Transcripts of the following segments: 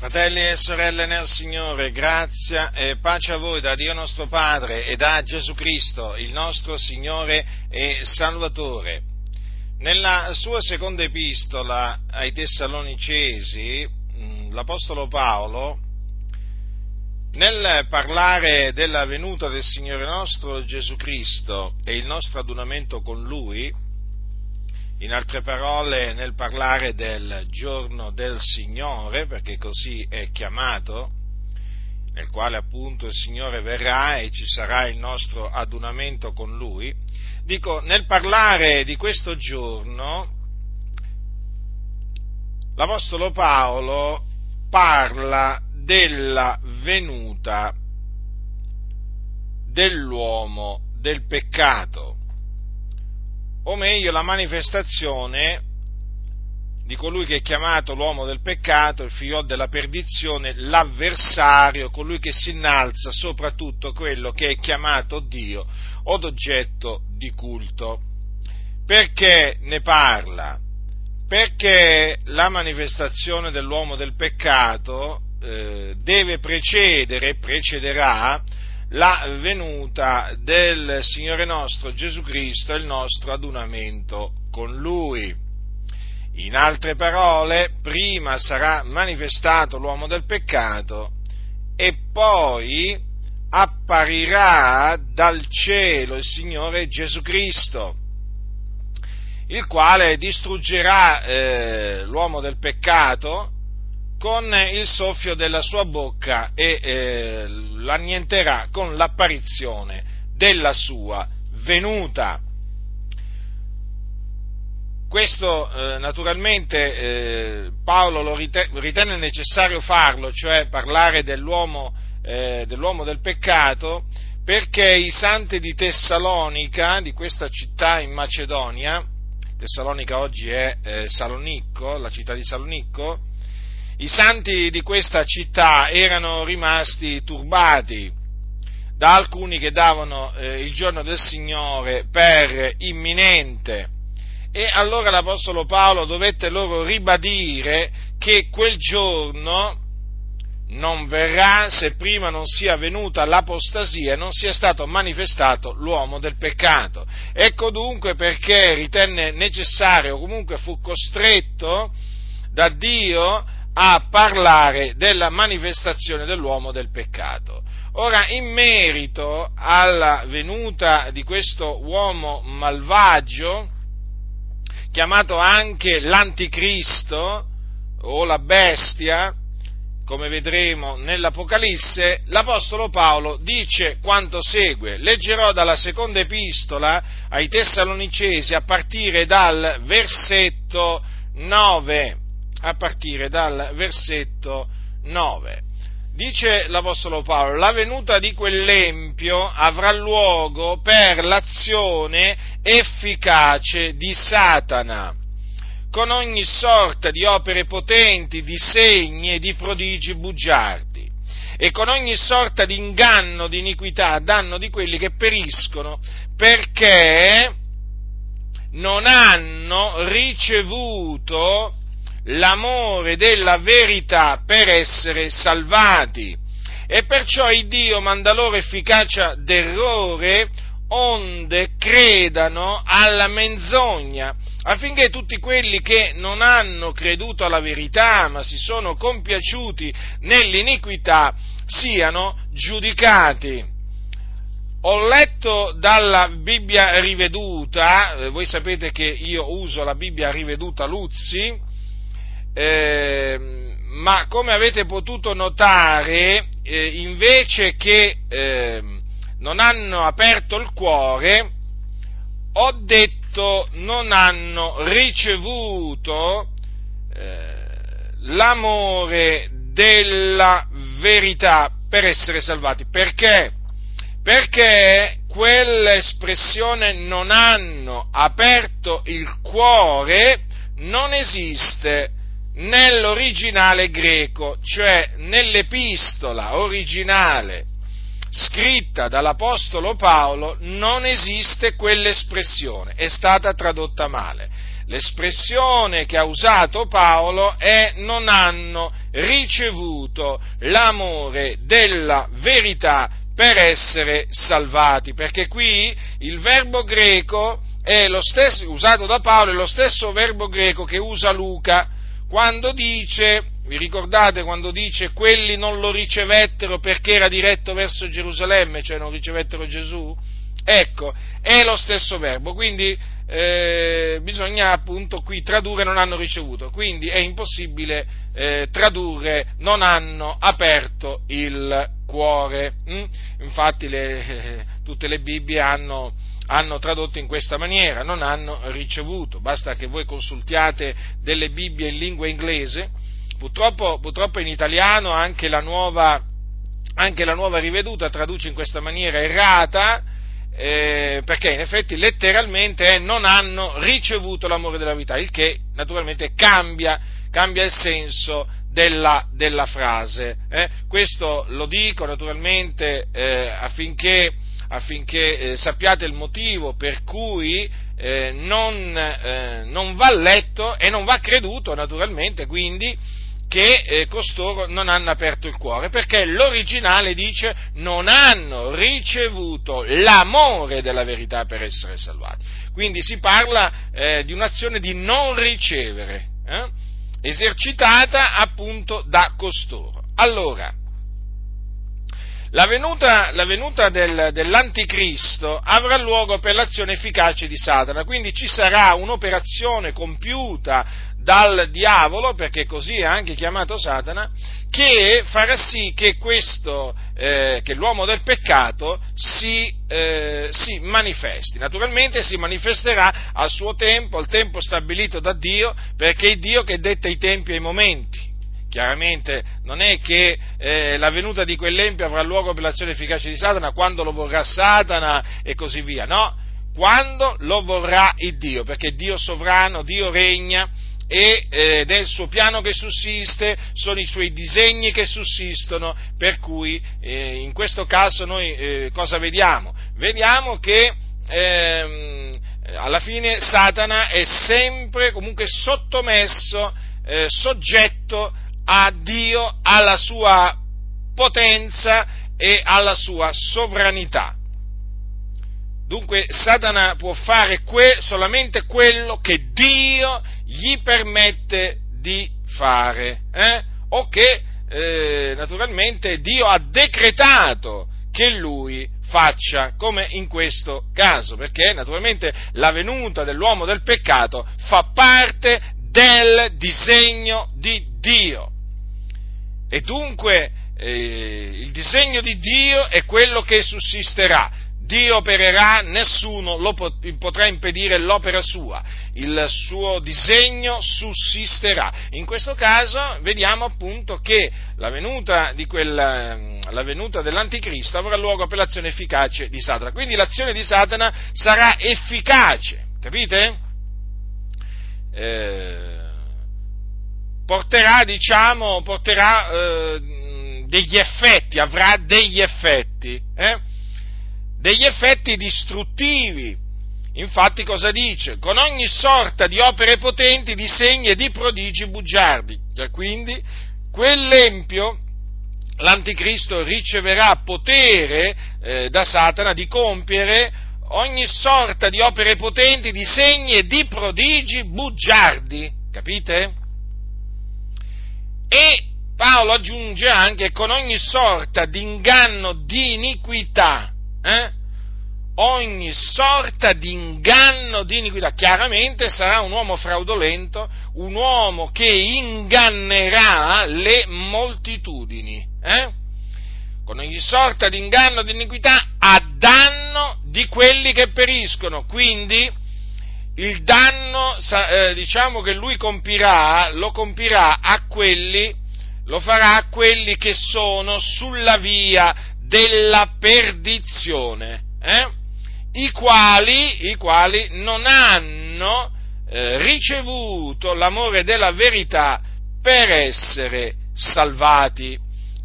Fratelli e sorelle nel Signore, grazia e pace a voi da Dio nostro Padre e da Gesù Cristo, il nostro Signore e Salvatore. Nella sua seconda epistola ai Tessalonicesi, mm, l'Apostolo Paolo, nel parlare della venuta del Signore nostro Gesù Cristo e il nostro adunamento con Lui, in altre parole, nel parlare del giorno del Signore, perché così è chiamato, nel quale appunto il Signore verrà e ci sarà il nostro adunamento con Lui, dico, nel parlare di questo giorno, l'Apostolo Paolo parla della venuta dell'uomo del peccato o meglio la manifestazione di colui che è chiamato l'uomo del peccato, il figlio della perdizione, l'avversario, colui che si innalza soprattutto quello che è chiamato Dio o d'oggetto di culto. Perché ne parla? Perché la manifestazione dell'uomo del peccato eh, deve precedere, e precederà la venuta del Signore nostro Gesù Cristo e il nostro adunamento con Lui. In altre parole, prima sarà manifestato l'uomo del peccato e poi apparirà dal cielo il Signore Gesù Cristo, il quale distruggerà eh, l'uomo del peccato con il soffio della sua bocca e eh, l'annienterà con l'apparizione della sua venuta. Questo eh, naturalmente eh, Paolo lo ritenne necessario farlo, cioè parlare dell'uomo, eh, dell'uomo, del peccato, perché i santi di Tessalonica, di questa città in Macedonia, Tessalonica oggi è eh, Salonicco, la città di Salonicco, i santi di questa città erano rimasti turbati da alcuni che davano eh, il giorno del Signore per imminente e allora l'Apostolo Paolo dovette loro ribadire che quel giorno non verrà se prima non sia venuta l'apostasia e non sia stato manifestato l'uomo del peccato. Ecco dunque perché ritenne necessario, o comunque fu costretto da Dio a parlare della manifestazione dell'uomo del peccato. Ora, in merito alla venuta di questo uomo malvagio, chiamato anche l'anticristo o la bestia, come vedremo nell'Apocalisse, l'Apostolo Paolo dice quanto segue. Leggerò dalla seconda epistola ai Tessalonicesi a partire dal versetto 9 a partire dal versetto 9. Dice l'Apostolo Paolo, la venuta di quell'empio avrà luogo per l'azione efficace di Satana, con ogni sorta di opere potenti, di segni e di prodigi bugiardi, e con ogni sorta di inganno, di iniquità, a danno di quelli che periscono, perché non hanno ricevuto l'amore della verità per essere salvati. E perciò il Dio manda loro efficacia d'errore onde credano alla menzogna, affinché tutti quelli che non hanno creduto alla verità, ma si sono compiaciuti nell'iniquità, siano giudicati. Ho letto dalla Bibbia riveduta, eh, voi sapete che io uso la Bibbia riveduta Luzzi, eh, ma come avete potuto notare, eh, invece che eh, non hanno aperto il cuore, ho detto non hanno ricevuto eh, l'amore della verità per essere salvati. Perché? Perché quell'espressione non hanno aperto il cuore non esiste nell'originale greco, cioè nell'epistola originale scritta dall'Apostolo Paolo non esiste quell'espressione, è stata tradotta male. l'espressione che ha usato Paolo è non hanno ricevuto l'amore della verità per essere salvati, perché qui il verbo greco stesso, usato da Paolo, è lo stesso verbo greco che usa Luca quando dice, vi ricordate quando dice quelli non lo ricevettero perché era diretto verso Gerusalemme, cioè non ricevettero Gesù? Ecco, è lo stesso verbo, quindi eh, bisogna appunto qui tradurre non hanno ricevuto, quindi è impossibile eh, tradurre non hanno aperto il cuore. Mm? Infatti le, tutte le Bibbie hanno, hanno tradotto in questa maniera, non hanno ricevuto, basta che voi consultiate delle Bibbie in lingua inglese, purtroppo, purtroppo in italiano anche la, nuova, anche la nuova riveduta traduce in questa maniera errata, eh, perché in effetti letteralmente è non hanno ricevuto l'amore della vita, il che naturalmente cambia, cambia il senso della, della frase. Eh? Questo lo dico naturalmente eh, affinché, affinché eh, sappiate il motivo per cui eh, non, eh, non, va letto e non va creduto naturalmente, quindi che eh, costoro non hanno aperto il cuore, perché l'originale dice non hanno ricevuto l'amore della verità per essere salvati. Quindi si parla eh, di un'azione di non ricevere, eh, esercitata appunto da costoro. Allora, la venuta, la venuta del, dell'anticristo avrà luogo per l'azione efficace di Satana, quindi ci sarà un'operazione compiuta dal diavolo, perché così è anche chiamato Satana, che farà sì che questo, eh, che l'uomo del peccato si, eh, si, manifesti. Naturalmente si manifesterà al suo tempo, al tempo stabilito da Dio, perché è Dio che detta i tempi e i momenti. Chiaramente non è che eh, la venuta di quell'empio avrà luogo per l'azione efficace di Satana quando lo vorrà Satana e così via, no, quando lo vorrà il Dio, perché Dio sovrano, Dio regna e eh, del suo piano che sussiste, sono i suoi disegni che sussistono, per cui eh, in questo caso noi eh, cosa vediamo? Vediamo che ehm, alla fine Satana è sempre comunque sottomesso, eh, soggetto a Dio, alla sua potenza e alla sua sovranità. Dunque Satana può fare que- solamente quello che Dio gli permette di fare, eh? o che eh, naturalmente Dio ha decretato che lui faccia, come in questo caso, perché naturalmente la venuta dell'uomo del peccato fa parte del disegno di Dio. E dunque eh, il disegno di Dio è quello che sussisterà. Dio opererà, nessuno lo potrà impedire l'opera sua, il suo disegno sussisterà. In questo caso vediamo appunto che la venuta, quel, la venuta dell'anticristo avrà luogo per l'azione efficace di Satana. Quindi l'azione di Satana sarà efficace, capite? Eh, porterà, diciamo, porterà eh, degli effetti, avrà degli effetti. Eh? degli effetti distruttivi. Infatti cosa dice? Con ogni sorta di opere potenti, di segni e di prodigi bugiardi. Cioè, quindi quell'empio, l'anticristo riceverà potere eh, da Satana di compiere ogni sorta di opere potenti, di segni e di prodigi bugiardi. Capite? E Paolo aggiunge anche con ogni sorta di inganno di iniquità eh? ogni sorta di inganno, di iniquità. Chiaramente sarà un uomo fraudolento, un uomo che ingannerà le moltitudini. Eh? Con ogni sorta di inganno, di iniquità, a danno di quelli che periscono. Quindi il danno, eh, diciamo che lui compirà, lo compirà a quelli, lo farà a quelli che sono sulla via della perdizione, eh? I, quali, i, quali, non hanno eh, ricevuto l'amore della verità per essere salvati.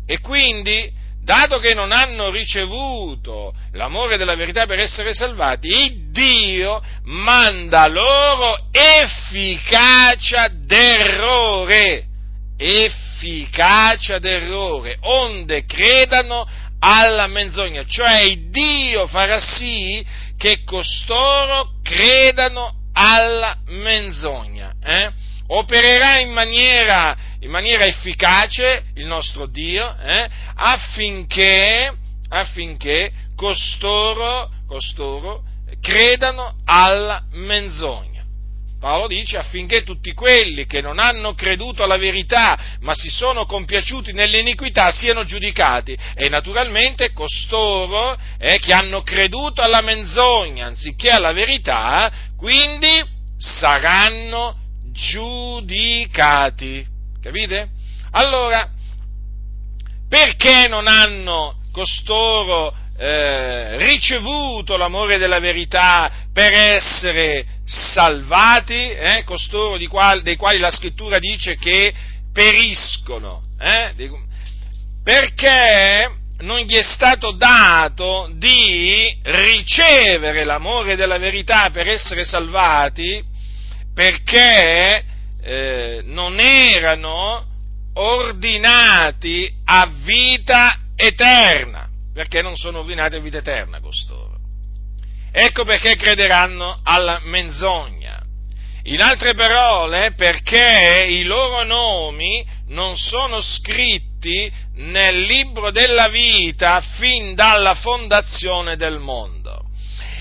E quindi dato che non hanno ricevuto l'amore della verità per essere salvati, Dio manda loro efficacia d'errore, efficacia d'errore, onde credano alla menzogna, cioè Dio farà sì che costoro credano alla menzogna. Eh? Opererà in maniera, in maniera, efficace il nostro Dio eh? affinché, affinché costoro, costoro credano alla menzogna. Paolo dice affinché tutti quelli che non hanno creduto alla verità ma si sono compiaciuti nell'iniquità siano giudicati e naturalmente costoro eh, che hanno creduto alla menzogna anziché alla verità quindi saranno giudicati. Capite? Allora, perché non hanno costoro eh, ricevuto l'amore della verità per essere salvati, eh, costoro quali, dei quali la scrittura dice che periscono, eh, perché non gli è stato dato di ricevere l'amore della verità per essere salvati, perché eh, non erano ordinati a vita eterna perché non sono ordinati a vita eterna costoro. Ecco perché crederanno alla menzogna. In altre parole, perché i loro nomi non sono scritti nel libro della vita fin dalla fondazione del mondo.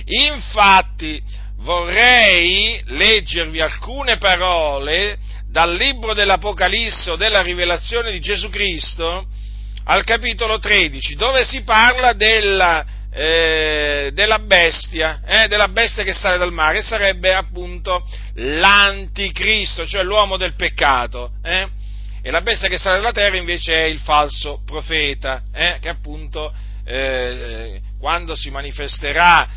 Infatti, vorrei leggervi alcune parole dal libro dell'Apocalisse o della rivelazione di Gesù Cristo al capitolo 13, dove si parla della, eh, della bestia, eh, della bestia che sale dal mare, sarebbe appunto l'anticristo, cioè l'uomo del peccato. Eh? E la bestia che sale dalla terra invece è il falso profeta, eh, che appunto eh, quando, si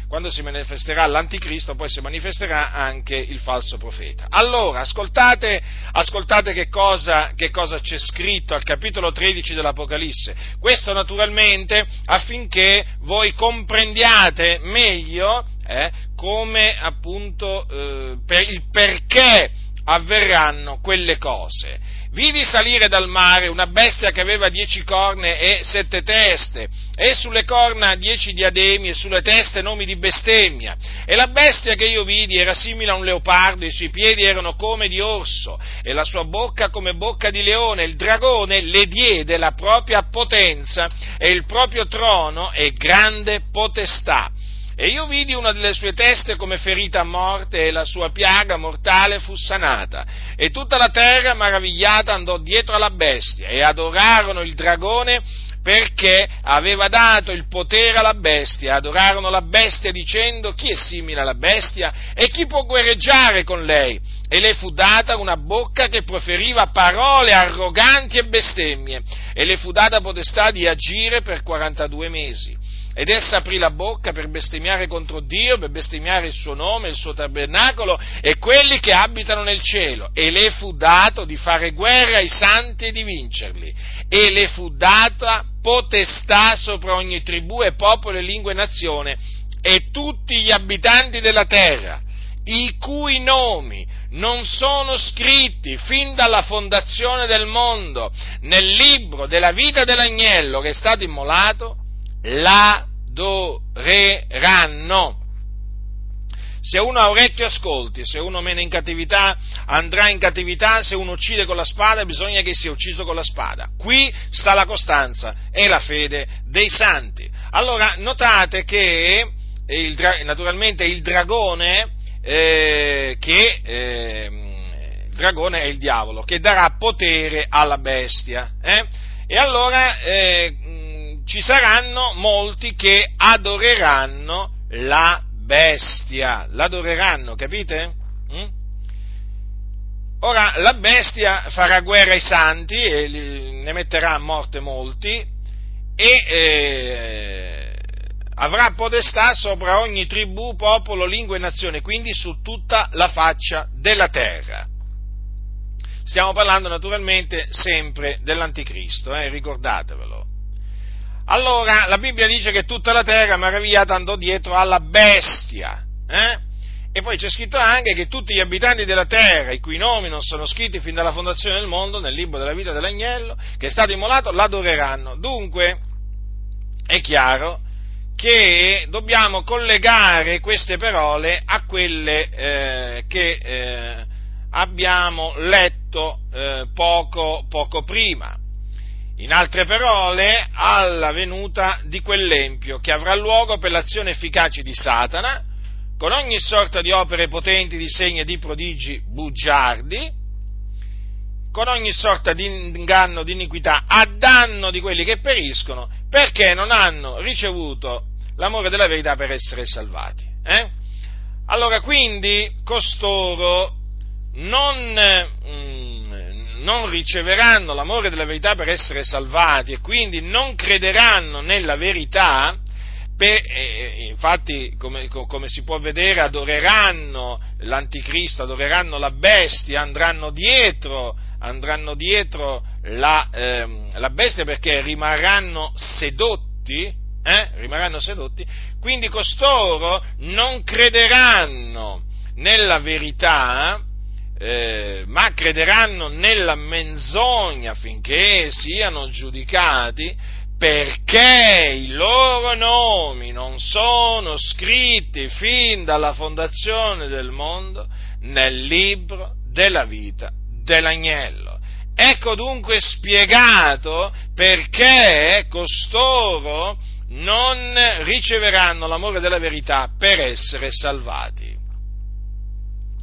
quando si manifesterà l'anticristo, poi si manifesterà anche il falso profeta. Allora, ascoltate, ascoltate che, cosa, che cosa c'è scritto al capitolo 13 dell'Apocalisse. Questo naturalmente affinché voi comprendiate meglio eh, come appunto eh, per il perché avverranno quelle cose. Vidi salire dal mare una bestia che aveva dieci corna e sette teste, e sulle corna dieci diademi, e sulle teste nomi di bestemmia. E la bestia che io vidi era simile a un leopardo, i suoi piedi erano come di orso, e la sua bocca come bocca di leone. Il dragone le diede la propria potenza e il proprio trono e grande potestà e io vidi una delle sue teste come ferita a morte e la sua piaga mortale fu sanata. E tutta la terra maravigliata andò dietro alla bestia e adorarono il dragone perché aveva dato il potere alla bestia, adorarono la bestia dicendo chi è simile alla bestia e chi può guerreggiare con lei. E le fu data una bocca che proferiva parole arroganti e bestemmie e le fu data potestà di agire per 42 mesi ed essa aprì la bocca per bestemmiare contro Dio, per bestemmiare il suo nome, il suo tabernacolo e quelli che abitano nel cielo, e le fu dato di fare guerra ai santi e di vincerli, e le fu data potestà sopra ogni tribù e popolo e lingua e nazione, e tutti gli abitanti della terra, i cui nomi non sono scritti fin dalla fondazione del mondo nel libro della vita dell'agnello che è stato immolato, l'adoreranno. Se uno ha orecchio ascolti, se uno mena in cattività andrà in cattività, se uno uccide con la spada bisogna che sia ucciso con la spada. Qui sta la costanza e la fede dei santi. Allora notate che il, naturalmente il dragone, eh, che eh, il dragone è il diavolo, che darà potere alla bestia. Eh? E allora eh, ci saranno molti che adoreranno la bestia, l'adoreranno, capite? Mm? Ora, la bestia farà guerra ai santi e ne metterà a morte molti e eh, avrà potestà sopra ogni tribù, popolo, lingua e nazione, quindi su tutta la faccia della terra. Stiamo parlando naturalmente sempre dell'anticristo, eh, ricordatevelo. Allora la Bibbia dice che tutta la terra meravigliata andò dietro alla bestia. Eh? E poi c'è scritto anche che tutti gli abitanti della terra, i cui nomi non sono scritti fin dalla fondazione del mondo, nel libro della vita dell'agnello, che è stato immolato, l'adoreranno. Dunque, è chiaro che dobbiamo collegare queste parole a quelle eh, che eh, abbiamo letto eh, poco, poco prima. In altre parole, alla venuta di quell'empio che avrà luogo per l'azione efficace di Satana, con ogni sorta di opere potenti, di segni e di prodigi bugiardi, con ogni sorta di inganno, di iniquità, a danno di quelli che periscono, perché non hanno ricevuto l'amore della verità per essere salvati. Eh? Allora, quindi, costoro non, mm, non riceveranno l'amore della verità per essere salvati e quindi non crederanno nella verità, per, eh, infatti, come, come, si può vedere, adoreranno l'anticristo, adoreranno la bestia, andranno dietro, andranno dietro la, eh, la bestia perché rimarranno sedotti, eh? rimarranno sedotti, quindi costoro non crederanno nella verità, eh, ma crederanno nella menzogna finché siano giudicati perché i loro nomi non sono scritti fin dalla fondazione del mondo nel libro della vita dell'agnello. Ecco dunque spiegato perché costoro non riceveranno l'amore della verità per essere salvati.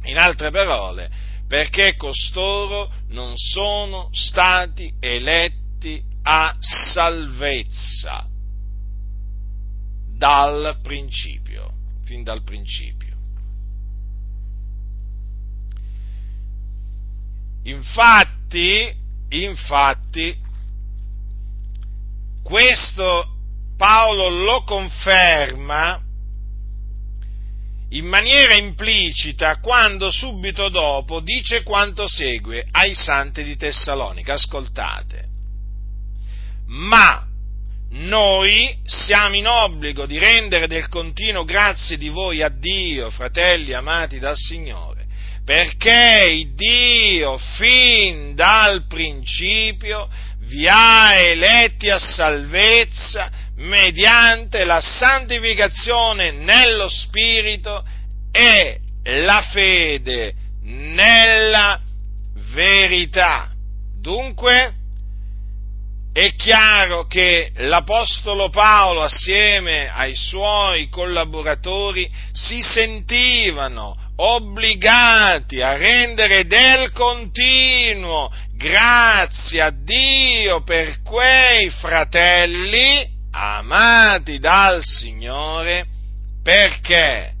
In altre parole, perché costoro non sono stati eletti a salvezza dal principio, fin dal principio. Infatti, infatti, questo Paolo lo conferma in maniera implicita quando subito dopo dice quanto segue ai santi di Tessalonica. Ascoltate ma noi siamo in obbligo di rendere del continuo grazie di voi a Dio, fratelli amati dal Signore, perché Dio fin dal principio vi ha eletti a salvezza mediante la santificazione nello Spirito e la fede nella verità. Dunque, è chiaro che l'Apostolo Paolo assieme ai suoi collaboratori si sentivano obbligati a rendere del continuo grazie a Dio per quei fratelli amati dal Signore perché?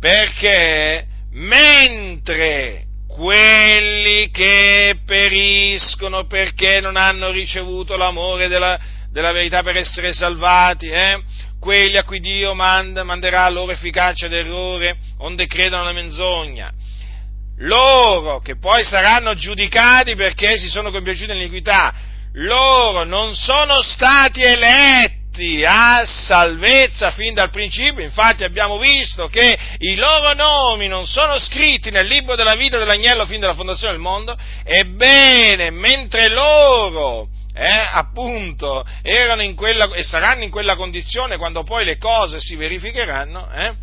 Perché mentre quelli che periscono perché non hanno ricevuto l'amore della, della verità per essere salvati, eh? quelli a cui Dio manda, manderà loro efficacia d'errore, onde credono alla menzogna. Loro che poi saranno giudicati perché si sono compiaciuti nell'iniquità, loro non sono stati eletti eletti a salvezza fin dal principio, infatti abbiamo visto che i loro nomi non sono scritti nel libro della vita dell'agnello fin dalla fondazione del mondo, ebbene, mentre loro eh, appunto erano in quella, e saranno in quella condizione quando poi le cose si verificheranno, eh,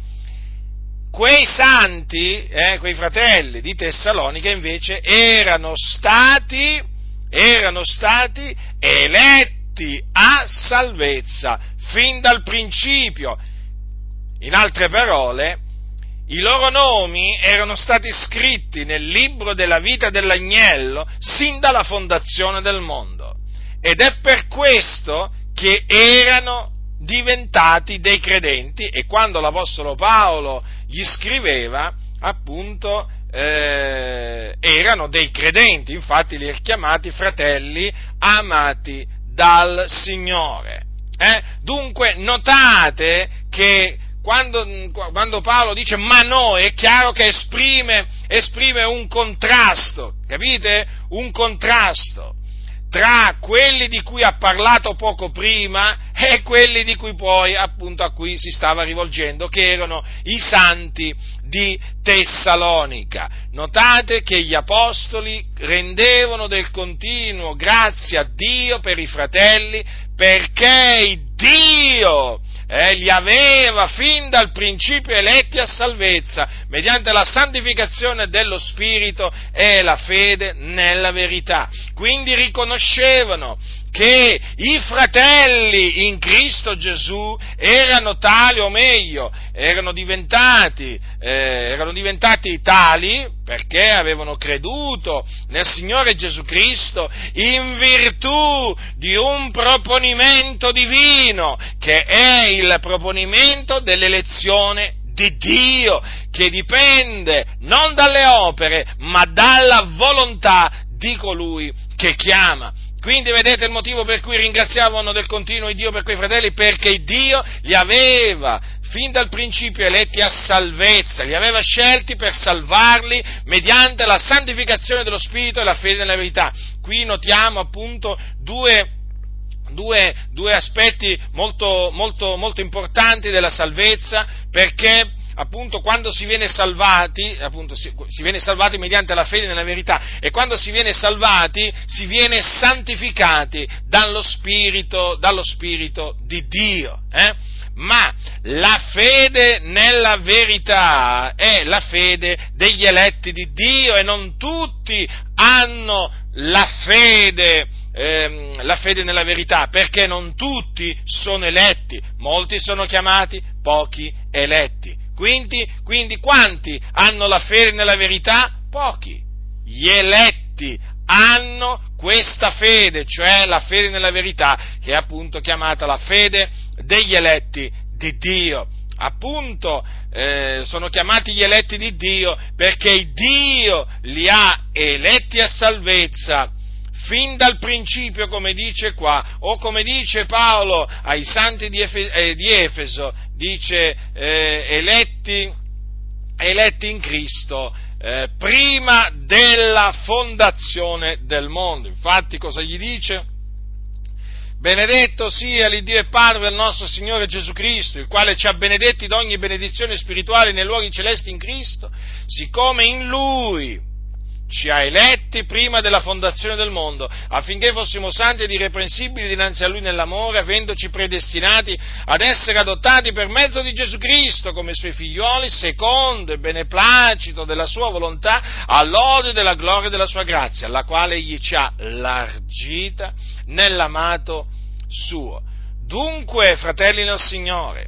quei santi, eh, quei fratelli di Tessalonica invece erano stati, erano stati eletti eletti a salvezza fin dal principio. In altre parole, i loro nomi erano stati scritti nel libro della vita dell'agnello sin dalla fondazione del mondo. Ed è per questo che erano diventati dei credenti e quando l'Apostolo Paolo gli scriveva, appunto, eh, erano dei credenti, infatti li ha chiamati fratelli amati dal Signore. Eh? Dunque notate che quando, quando, Paolo dice ma noi, è chiaro che esprime, esprime un contrasto, capite? Un contrasto tra quelli di cui ha parlato poco prima e quelli di cui poi appunto a cui si stava rivolgendo, che erano i santi di Tessalonica. Notate che gli apostoli rendevano del continuo grazie a Dio per i fratelli perché Dio eh, li aveva fin dal principio eletti a salvezza mediante la santificazione dello Spirito e la fede nella verità. Quindi riconoscevano che i fratelli in Cristo Gesù erano tali, o meglio, erano diventati, eh, erano diventati tali perché avevano creduto nel Signore Gesù Cristo in virtù di un proponimento divino, che è il proponimento dell'elezione di Dio, che dipende non dalle opere, ma dalla volontà di colui che chiama. Quindi vedete il motivo per cui ringraziavano del continuo Dio per quei fratelli, perché Dio li aveva fin dal principio eletti a salvezza, li aveva scelti per salvarli mediante la santificazione dello Spirito e la fede nella verità. Qui notiamo appunto due, due, due aspetti molto, molto, molto importanti della salvezza, perché appunto quando si viene salvati, appunto, si, si, viene salvati mediante la fede nella verità e quando si viene salvati si viene santificati dallo Spirito, dallo Spirito di Dio. Eh? Ma la fede nella verità è la fede degli eletti di Dio e non tutti hanno la fede ehm, la fede nella verità, perché non tutti sono eletti, molti sono chiamati, pochi eletti. Quindi, quindi quanti hanno la fede nella verità? Pochi. Gli eletti hanno questa fede, cioè la fede nella verità, che è appunto chiamata la fede degli eletti di Dio. Appunto, eh, sono chiamati gli eletti di Dio perché Dio li ha eletti a salvezza fin dal principio, come dice qua, o come dice Paolo ai santi di, Efe, eh, di Efeso, dice eh, eletti, eletti, in Cristo eh, prima della fondazione del mondo. Infatti cosa gli dice? Benedetto sia l'Iddio e Padre del nostro Signore Gesù Cristo, il quale ci ha benedetti d'ogni benedizione spirituale nei luoghi celesti in Cristo, siccome in Lui ci ha eletti prima della fondazione del mondo, affinché fossimo santi ed irreprensibili dinanzi a Lui nell'amore, avendoci predestinati ad essere adottati per mezzo di Gesù Cristo come Suoi figlioli, secondo il beneplacito della Sua volontà, all'odio della gloria della Sua grazia, alla quale Egli ci ha largita nell'amato Suo. Dunque, fratelli nel Signore,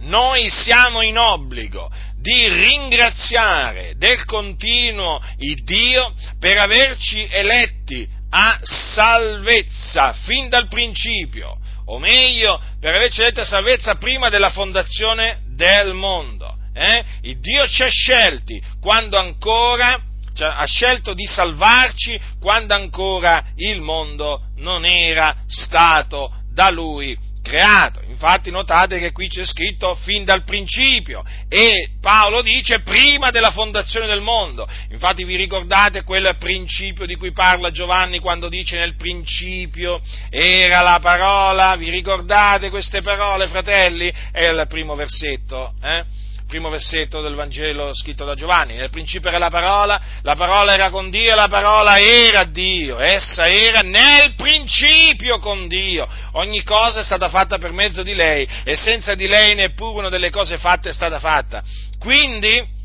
noi siamo in obbligo di ringraziare del continuo il Dio per averci eletti a salvezza fin dal principio, o meglio, per averci eletti a salvezza prima della fondazione del mondo. Eh? Il Dio ci ha scelti quando ancora cioè, ha scelto di salvarci quando ancora il mondo non era stato da Lui creato. Infatti notate che qui c'è scritto fin dal principio e Paolo dice prima della fondazione del mondo. Infatti vi ricordate quel principio di cui parla Giovanni quando dice nel principio era la parola? Vi ricordate queste parole, fratelli? È il primo versetto, eh? Primo versetto del Vangelo scritto da Giovanni. Nel principio era la parola, la parola era con Dio la parola era Dio. Essa era nel principio con Dio. Ogni cosa è stata fatta per mezzo di lei e senza di lei neppure una delle cose fatte è stata fatta. Quindi,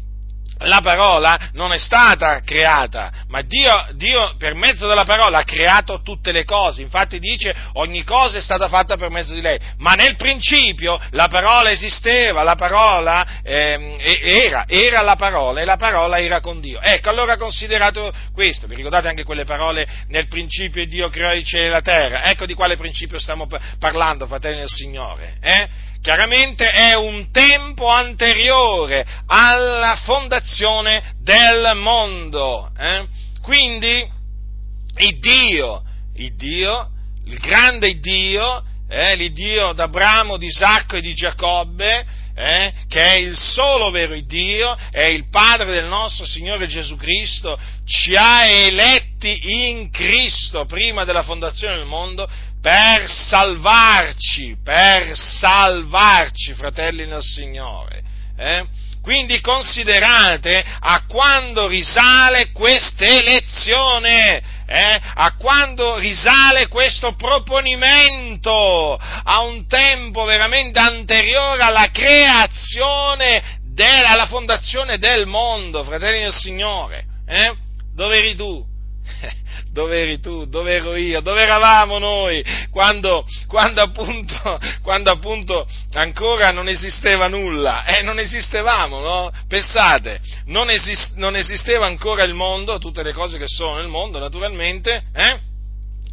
la parola non è stata creata, ma Dio, Dio, per mezzo della parola ha creato tutte le cose, infatti dice ogni cosa è stata fatta per mezzo di lei, ma nel principio la parola esisteva, la parola eh, era, era la parola e la parola era con Dio. Ecco, allora considerato questo, vi ricordate anche quelle parole nel principio Dio creò i cieli e la terra, ecco di quale principio stiamo parlando, fratelli del Signore. Eh? Chiaramente è un tempo anteriore alla fondazione del mondo. Eh? Quindi il Dio, il Dio, il grande Dio, eh, l'Iddio d'Abramo, di Isacco e di Giacobbe, eh, che è il solo vero Dio, è il Padre del nostro Signore Gesù Cristo, ci ha eletti in Cristo prima della fondazione del mondo per salvarci, per salvarci, fratelli nel Signore. Eh? Quindi considerate a quando risale questa elezione, eh? a quando risale questo proponimento, a un tempo veramente anteriore alla creazione, della, alla fondazione del mondo, fratelli del Signore. Eh? Dove eri tu? Dove eri tu, dove ero io, dove eravamo noi, quando, quando, appunto, quando appunto, ancora non esisteva nulla, eh, non esistevamo, no? Pensate, non, esist, non, esisteva ancora il mondo, tutte le cose che sono nel mondo, naturalmente, eh?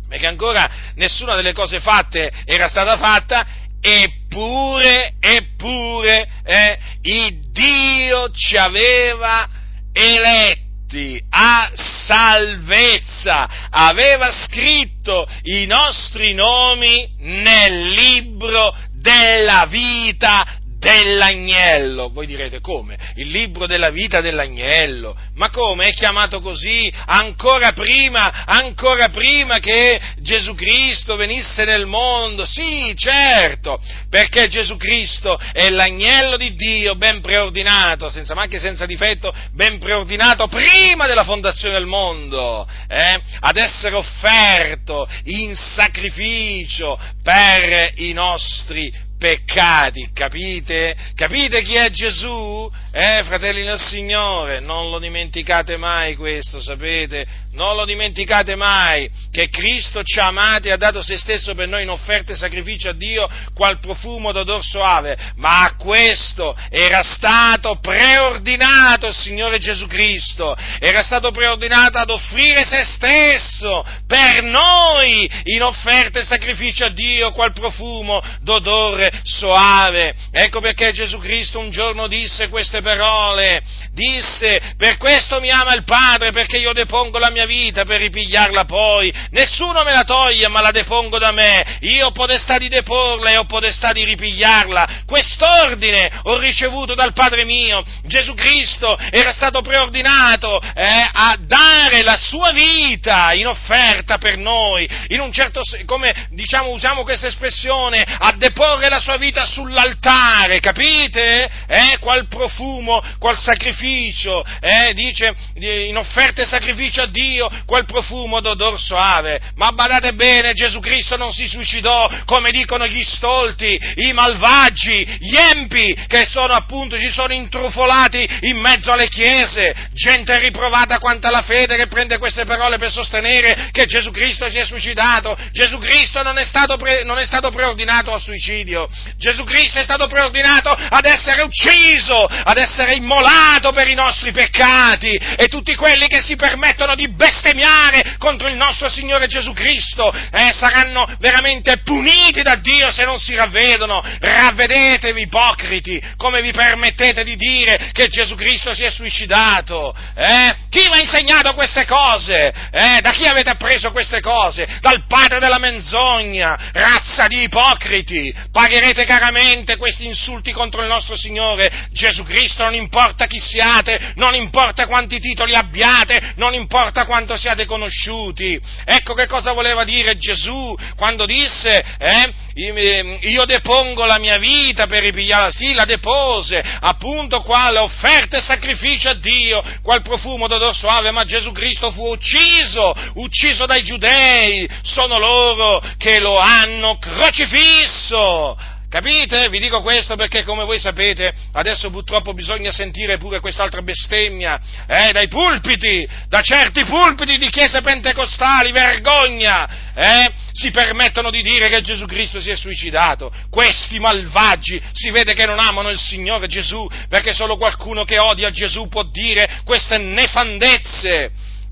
perché ancora nessuna delle cose fatte era stata fatta, eppure, eppure, eh, il Dio ci aveva eletti eletti a salvezza, aveva scritto i nostri nomi nel libro della vita dell'agnello. Voi direte come? Il libro della vita dell'agnello. Ma come? È chiamato così ancora prima, ancora prima che Gesù Cristo venisse nel mondo? Sì, certo, perché Gesù Cristo è l'agnello di Dio ben preordinato, senza ma anche senza difetto, ben preordinato prima della fondazione del mondo, eh? ad essere offerto in sacrificio per i nostri peccati, capite? Capite chi è Gesù? Eh, fratelli del Signore, non lo dimenticate mai questo, sapete? Non lo dimenticate mai che Cristo ci ha amati e ha dato se stesso per noi in offerta e sacrificio a Dio qual profumo d'odor soave, ma a questo era stato preordinato il Signore Gesù Cristo, era stato preordinato ad offrire se stesso per noi in offerta e sacrificio a Dio qual profumo d'odore soave. Ecco perché Gesù Cristo un giorno disse queste parole, disse, per questo mi ama il Padre, perché io depongo la mia vita per ripigliarla poi, nessuno me la toglie, ma la depongo da me, io ho potestà di deporla e ho potestà di ripigliarla, quest'ordine ho ricevuto dal Padre mio, Gesù Cristo era stato preordinato eh, a dare la sua vita in offerta per noi, in un certo come diciamo usiamo questa espressione, a deporre la sua vita sull'altare, capite? Eh, qual profumo qual sacrificio, eh, dice in offerta e sacrificio a Dio, quel profumo d'odor soave. Ma badate bene, Gesù Cristo non si suicidò come dicono gli stolti, i malvagi, gli empi che sono appunto, ci sono intrufolati in mezzo alle chiese, gente riprovata quanto alla fede che prende queste parole per sostenere che Gesù Cristo si è suicidato. Gesù Cristo non è stato, pre, non è stato preordinato al suicidio, Gesù Cristo è stato preordinato ad essere ucciso, ad essere immolato per i nostri peccati e tutti quelli che si permettono di bestemmiare contro il nostro Signore Gesù Cristo eh, saranno veramente puniti da Dio se non si ravvedono. Ravvedetevi, ipocriti, come vi permettete di dire che Gesù Cristo si è suicidato? Eh? Chi vi ha insegnato queste cose? Eh? Da chi avete appreso queste cose? Dal padre della menzogna, razza di ipocriti. Pagherete caramente questi insulti contro il nostro Signore Gesù Cristo non importa chi siate, non importa quanti titoli abbiate, non importa quanto siate conosciuti. Ecco che cosa voleva dire Gesù quando disse, eh, io depongo la mia vita per ripigliarla, sì, la depose, appunto quale offerta e sacrificio a Dio, qual profumo d'odor suave, ma Gesù Cristo fu ucciso, ucciso dai giudei, sono loro che lo hanno crocifisso. Capite? Vi dico questo perché, come voi sapete, adesso purtroppo bisogna sentire pure quest'altra bestemmia, eh, dai pulpiti, da certi pulpiti di chiese pentecostali, vergogna, eh, si permettono di dire che Gesù Cristo si è suicidato. Questi malvagi si vede che non amano il Signore Gesù, perché solo qualcuno che odia Gesù può dire queste nefandezze.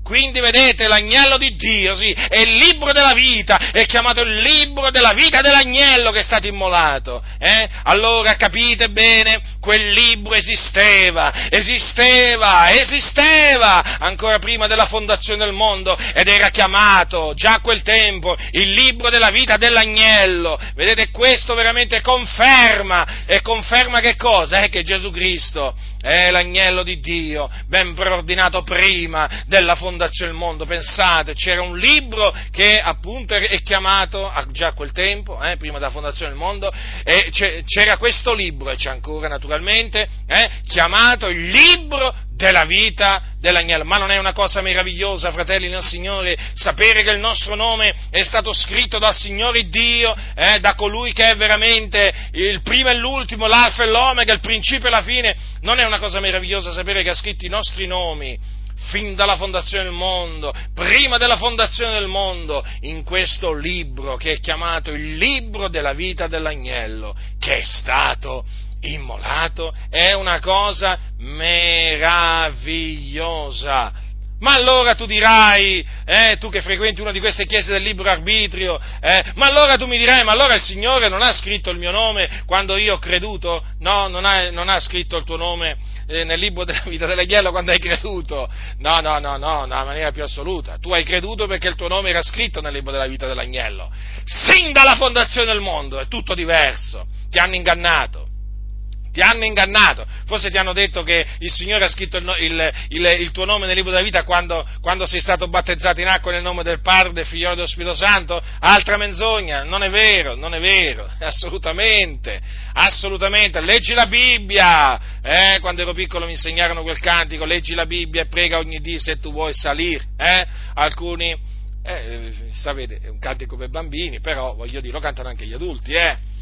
Quindi vedete, l'agnello di Dio, sì, è il libro della vita, è chiamato il libro della vita dell'agnello che è stato immolato. Eh? Allora capite bene, quel libro esisteva, esisteva, esisteva ancora prima della fondazione del mondo ed era chiamato già a quel tempo il libro della vita dell'agnello. Vedete, questo veramente conferma, e conferma che cosa? Eh? Che Gesù Cristo è l'agnello di Dio, ben preordinato prima della fondazione del mondo, pensate, c'era un libro che appunto è chiamato, già a quel tempo, eh, prima della fondazione del mondo, e c'era questo libro, e c'è ancora naturalmente, eh, chiamato il libro della vita dell'agnello. Ma non è una cosa meravigliosa, fratelli nel Signore, sapere che il nostro nome è stato scritto dal Signore Dio, eh, da colui che è veramente il primo e l'ultimo, l'alfa e l'omega, il principio e la fine. Non è una cosa meravigliosa sapere che ha scritto i nostri nomi fin dalla fondazione del mondo, prima della fondazione del mondo, in questo libro che è chiamato il libro della vita dell'agnello, che è stato immolato, è una cosa meravigliosa. Ma allora tu dirai, eh, tu che frequenti una di queste chiese del libero arbitrio, eh, ma allora tu mi dirai, ma allora il Signore non ha scritto il mio nome quando io ho creduto? No, non ha, non ha scritto il tuo nome eh, nel libro della vita dell'agnello quando hai creduto. No, no, no, no, nella maniera più assoluta. Tu hai creduto perché il tuo nome era scritto nel libro della vita dell'agnello. Sin dalla fondazione del mondo è tutto diverso. Ti hanno ingannato ti hanno ingannato, forse ti hanno detto che il Signore ha scritto il, il, il, il tuo nome nel libro della vita quando, quando, sei stato battezzato in acqua nel nome del Padre, del Figlio e dello Spirito Santo, altra menzogna, non è vero, non è vero, assolutamente, assolutamente, leggi la Bibbia, eh, quando ero piccolo mi insegnarono quel cantico, leggi la Bibbia e prega ogni dì se tu vuoi salire, eh? alcuni, eh, sapete, è un cantico per bambini, però voglio dire, lo cantano anche gli adulti, eh?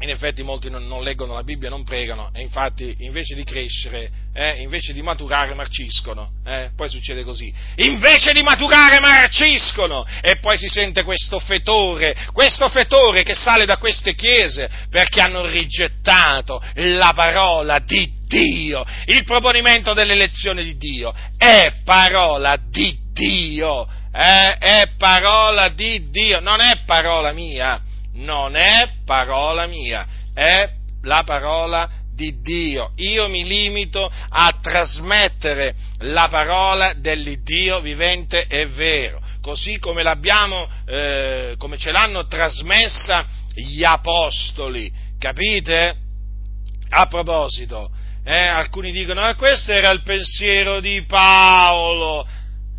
In effetti molti non, non, leggono la Bibbia, non pregano e infatti invece di crescere, eh, invece di maturare marciscono, eh, poi succede così, invece di maturare marciscono! E poi si sente questo fetore, questo fetore che sale da queste chiese perché hanno rigettato la parola di Dio, il proponimento dell'elezione di Dio è parola di Dio, eh, è parola di Dio, non è parola mia non è parola mia, è la parola di Dio. Io mi limito a trasmettere la parola dell'Iddio vivente e vero, così come eh, come ce l'hanno trasmessa gli apostoli, capite? A proposito, eh, alcuni dicono, ah, questo era il pensiero di Paolo,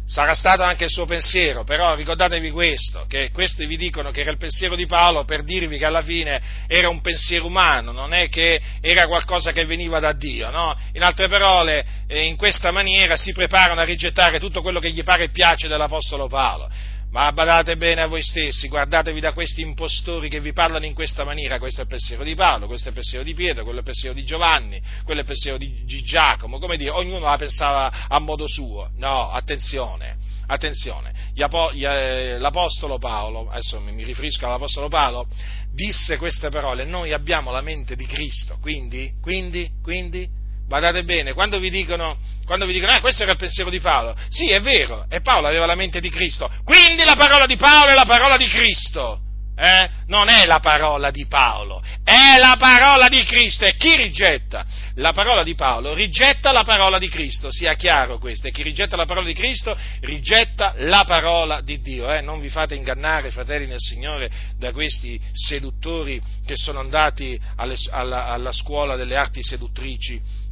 Sarà stato anche il suo pensiero, però ricordatevi questo, che questi vi dicono che era il pensiero di Paolo per dirvi che alla fine era un pensiero umano, non è che era qualcosa che veniva da Dio, no? In altre parole, eh, in questa maniera si preparano a rigettare tutto quello che gli pare e piace dell'Apostolo Paolo. Ma badate bene a voi stessi, guardatevi da questi impostori che vi parlano in questa maniera, questo è il pensiero di Paolo, questo è il pensiero di Pietro, quello è il pensiero di Giovanni, quello è il pensiero di, di Giacomo, come dire, ognuno la pensava a modo suo. No, attenzione, attenzione, eh, l'Apostolo Paolo, adesso mi riferisco all'Apostolo Paolo, disse queste parole, noi abbiamo la mente di Cristo, quindi, quindi, quindi, Badate bene, quando vi dicono, quando vi dicono, ah, questo era il pensiero di Paolo, sì, è vero, e Paolo aveva la mente di Cristo, quindi la parola di Paolo è la parola di Cristo, eh? non è la parola di Paolo, è la parola di Cristo, e chi rigetta? La parola di Paolo rigetta la parola di Cristo, sia chiaro questo, e chi rigetta la parola di Cristo rigetta la parola di Dio, eh? non vi fate ingannare, fratelli nel Signore, da questi seduttori che sono andati alle, alla, alla scuola delle arti seduttrici,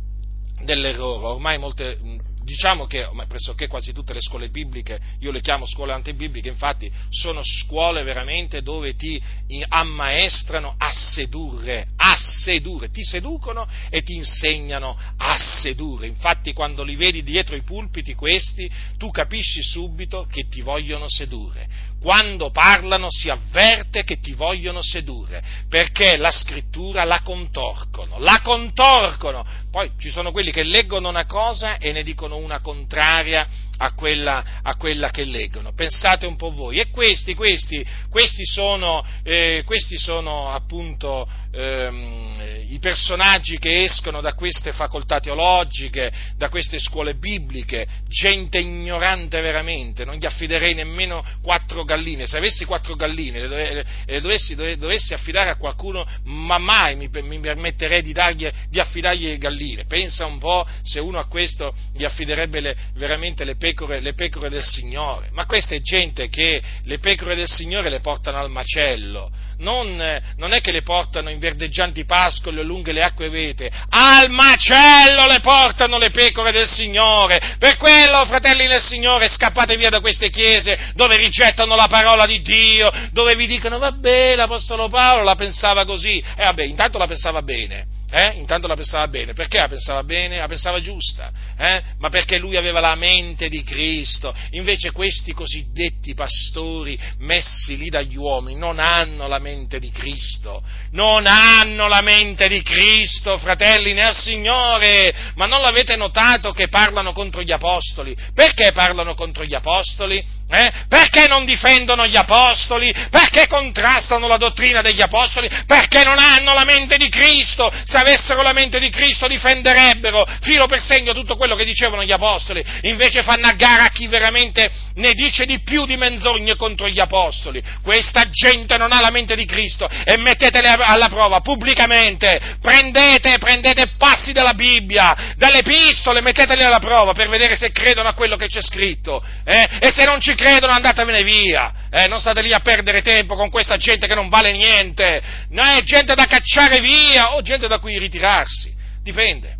dell'errore. Ormai molte, diciamo che pressoché quasi tutte le scuole bibliche, io le chiamo scuole antibibliche, infatti sono scuole veramente dove ti ammaestrano a sedurre, a sedurre, ti seducono e ti insegnano a sedurre. Infatti quando li vedi dietro i pulpiti questi, tu capisci subito che ti vogliono sedurre quando parlano si avverte che ti vogliono sedurre, perché la scrittura la contorcono, la contorcono. Poi ci sono quelli che leggono una cosa e ne dicono una contraria a quella, a quella che leggono. Pensate un po' voi. E questi, questi, questi, sono, eh, questi sono, appunto ehm, i personaggi che escono da queste facoltà teologiche, da queste scuole bibliche, gente ignorante veramente, non gli affiderei nemmeno quattro galline. Se avessi quattro galline le, le dovessi, dovessi, affidare a qualcuno, ma mai mi, mi permetterei di, dargli, di affidargli galline. Pensa un po' se uno a questo gli affiderebbe le, veramente le pecore, le pecore del Signore, ma questa è gente che le pecore del Signore le portano al macello, non, non, è che le portano in verdeggianti pascoli o lungo le acque vete, al macello le portano le pecore del Signore. Per quello, fratelli del Signore, scappate via da queste chiese dove rigettano la parola di Dio, dove vi dicono vabbè, l'Apostolo Paolo la pensava così. E vabbè, intanto la pensava bene eh? intanto la pensava bene. Perché la pensava bene? La pensava giusta, eh? ma perché lui aveva la mente di Cristo. Invece questi cosiddetti pastori messi lì dagli uomini non hanno la mente di Cristo, non hanno la mente di Cristo, fratelli nel Signore. Ma non l'avete notato che parlano contro gli apostoli? Perché parlano contro gli apostoli? Eh? Perché non difendono gli apostoli? Perché contrastano la dottrina degli apostoli? Perché non hanno la mente di Cristo? Se avessero la mente di Cristo difenderebbero filo per segno tutto quello che dicevano gli apostoli. Invece fanno a gara a chi veramente ne dice di più di menzogne contro gli apostoli. Questa gente non ha la mente di Cristo e mettetele alla prova pubblicamente. Prendete, prendete passi dalla Bibbia, dalle epistole, metteteli alla prova per vedere se credono a quello che c'è scritto. Eh? E se non ci credono andatevene via, eh, non state lì a perdere tempo con questa gente che non vale niente, no, è gente da cacciare via o gente da cui ritirarsi, dipende.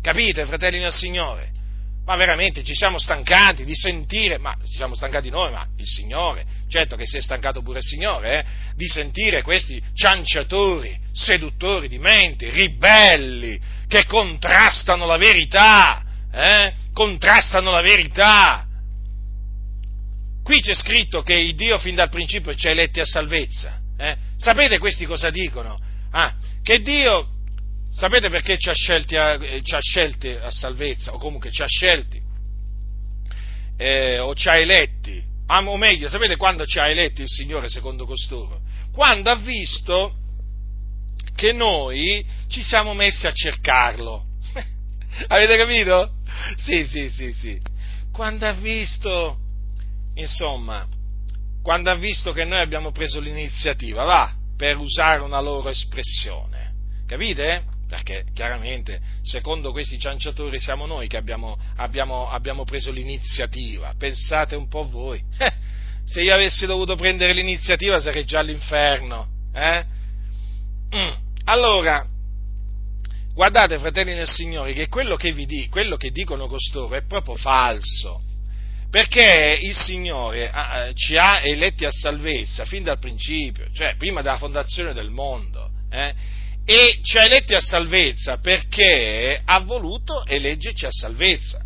Capite, fratelli del Signore? Ma veramente ci siamo stancati di sentire, ma ci siamo stancati noi, ma il Signore, certo che si è stancato pure il Signore, eh, di sentire questi cianciatori, seduttori di mente, ribelli, che contrastano la verità, eh, contrastano la verità, Qui c'è scritto che il Dio fin dal principio ci ha eletti a salvezza. Eh? Sapete questi cosa dicono? Ah, che Dio, sapete perché ci ha, scelti a, ci ha scelti a salvezza, o comunque ci ha scelti, eh, o ci ha eletti, ah, o meglio, sapete quando ci ha eletti il Signore secondo costoro? Quando ha visto che noi ci siamo messi a cercarlo. Avete capito? Sì, sì, sì, sì. Quando ha visto insomma, quando ha visto che noi abbiamo preso l'iniziativa, va, per usare una loro espressione, capite? Perché chiaramente, secondo questi cianciatori, siamo noi che abbiamo, abbiamo, abbiamo preso l'iniziativa. Pensate un po' voi. Eh, se io avessi dovuto prendere l'iniziativa sarei già all'inferno. Eh? Mm. Allora, guardate, fratelli nel Signore, che quello che vi dico, quello che dicono costoro è proprio falso perché il Signore ci ha eletti a salvezza fin dal principio, cioè prima della fondazione del mondo, eh? e ci ha eletti a salvezza perché ha voluto eleggerci a salvezza,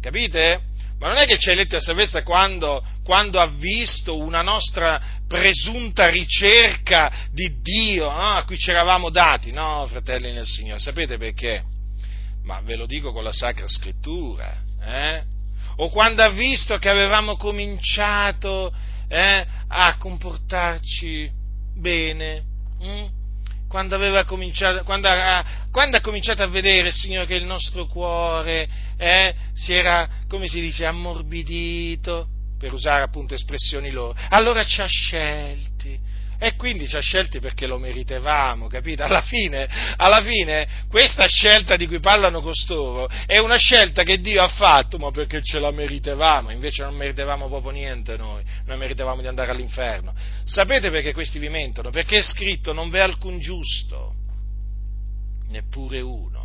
capite? Ma non è che ci ha eletti a salvezza quando, quando ha visto una nostra presunta ricerca di Dio no? a cui ci eravamo dati, no, fratelli nel Signore, sapete perché? Ma ve lo dico con la Sacra Scrittura, eh? O quando ha visto che avevamo cominciato eh, a comportarci bene, hm? quando, quando, ha, quando, ha, cominciato a vedere, Signore, che il nostro cuore eh, si era, come si dice, ammorbidito, per usare appunto espressioni loro, allora ci ha scelti e quindi ci ha scelti perché lo meritevamo, capite? Alla fine, alla fine, questa scelta di cui parlano costoro è una scelta che Dio ha fatto, ma perché ce la meritevamo, invece non meritevamo proprio niente noi, noi meritevamo di andare all'inferno. Sapete perché questi vi mentono? Perché è scritto non v'è alcun giusto, neppure uno.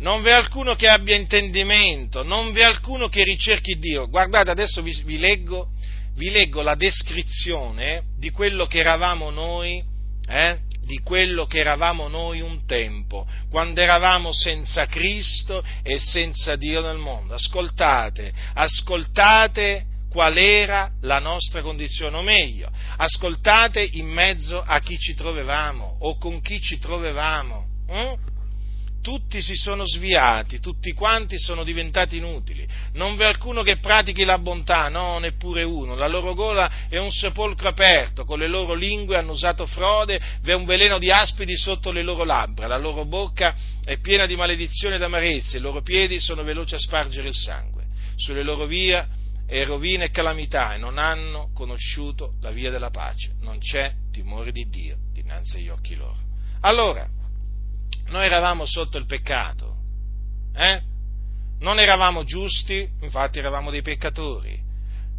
Non v'è alcuno che abbia intendimento, non v'è alcuno che ricerchi Dio. Guardate, adesso vi, vi leggo vi leggo la descrizione di quello che eravamo noi, eh? di quello che eravamo noi un tempo, quando eravamo senza Cristo e senza Dio nel mondo. Ascoltate, ascoltate qual era la nostra condizione, o meglio, ascoltate in mezzo a chi ci trovavamo o con chi ci trovavamo. Hm? Tutti si sono sviati, tutti quanti sono diventati inutili. Non v'è alcuno che pratichi la bontà, no, neppure uno. La loro gola è un sepolcro aperto, con le loro lingue hanno usato frode, v'è un veleno di aspidi sotto le loro labbra, la loro bocca è piena di maledizione ed amarezze, i loro piedi sono veloci a spargere il sangue. Sulle loro vie è rovina e calamità e non hanno conosciuto la via della pace. Non c'è timore di Dio dinanzi agli occhi loro. Allora, noi eravamo sotto il peccato, eh? non eravamo giusti, infatti eravamo dei peccatori,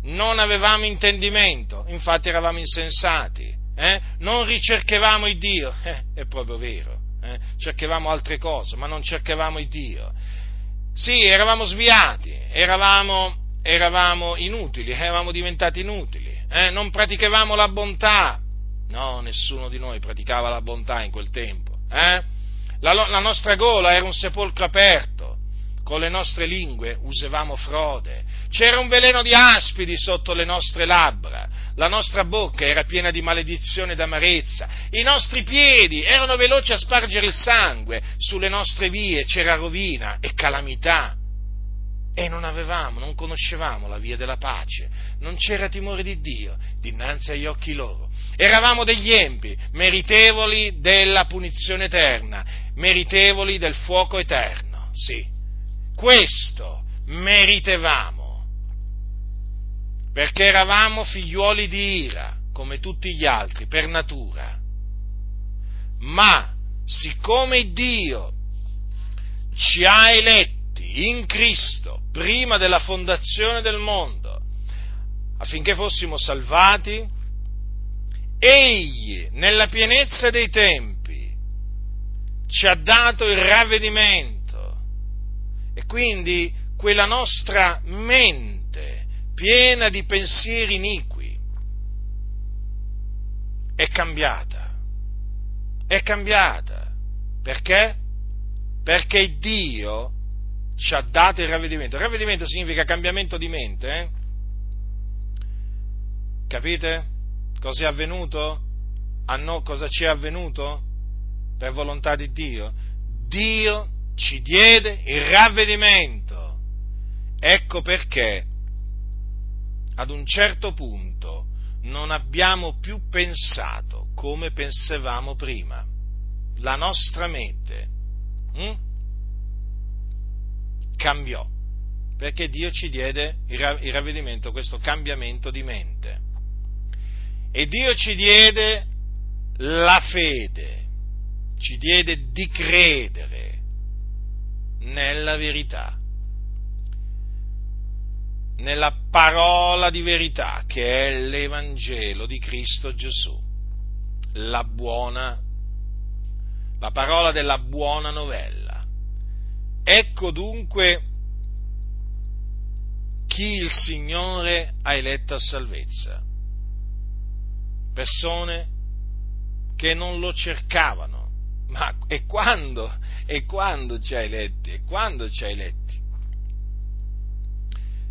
non avevamo intendimento, infatti eravamo insensati, Eh? Non ricercavamo il Dio, eh, è proprio vero, eh? cercavamo altre cose, ma non cercavamo il Dio. Sì, eravamo sviati, eravamo, eravamo inutili, eravamo diventati inutili, eh? non praticavamo la bontà. No, nessuno di noi praticava la bontà in quel tempo. Eh? La, la nostra gola era un sepolcro aperto, con le nostre lingue usavamo frode, c'era un veleno di aspidi sotto le nostre labbra, la nostra bocca era piena di maledizione ed amarezza, i nostri piedi erano veloci a spargere il sangue, sulle nostre vie c'era rovina e calamità. E non avevamo, non conoscevamo la via della pace, non c'era timore di Dio dinanzi agli occhi loro. Eravamo degli empi, meritevoli della punizione eterna, meritevoli del fuoco eterno. Sì, questo meritevamo perché eravamo figliuoli di ira, come tutti gli altri, per natura. Ma siccome Dio ci ha eletti in Cristo prima della fondazione del mondo, affinché fossimo salvati, Egli, nella pienezza dei tempi, ci ha dato il ravvedimento e quindi quella nostra mente piena di pensieri iniqui, è cambiata. È cambiata. Perché? Perché Dio ci ha dato il ravvedimento. Il ravvedimento significa cambiamento di mente. Eh? Capite? Cosa è avvenuto? A noi cosa ci è avvenuto? Per volontà di Dio. Dio ci diede il ravvedimento. Ecco perché ad un certo punto non abbiamo più pensato come pensavamo prima. La nostra mente hm, cambiò perché Dio ci diede il ravvedimento, questo cambiamento di mente. E Dio ci diede la fede, ci diede di credere nella verità nella parola di verità che è l'Evangelo di Cristo Gesù, la buona, la parola della buona novella. Ecco dunque chi il Signore ha eletto a salvezza. Persone che non lo cercavano. Ma e quando? E quando ci ha eletti? E quando ci ha eletti?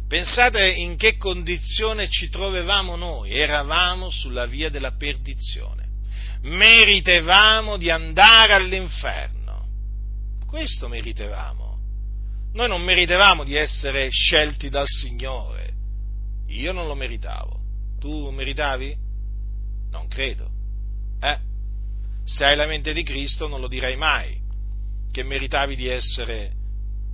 Pensate in che condizione ci trovavamo noi, eravamo sulla via della perdizione, meritevamo di andare all'inferno, questo meritevamo, noi non meritevamo di essere scelti dal Signore, io non lo meritavo, tu meritavi? Non credo, eh? Se hai la mente di Cristo non lo dirai mai, che meritavi di essere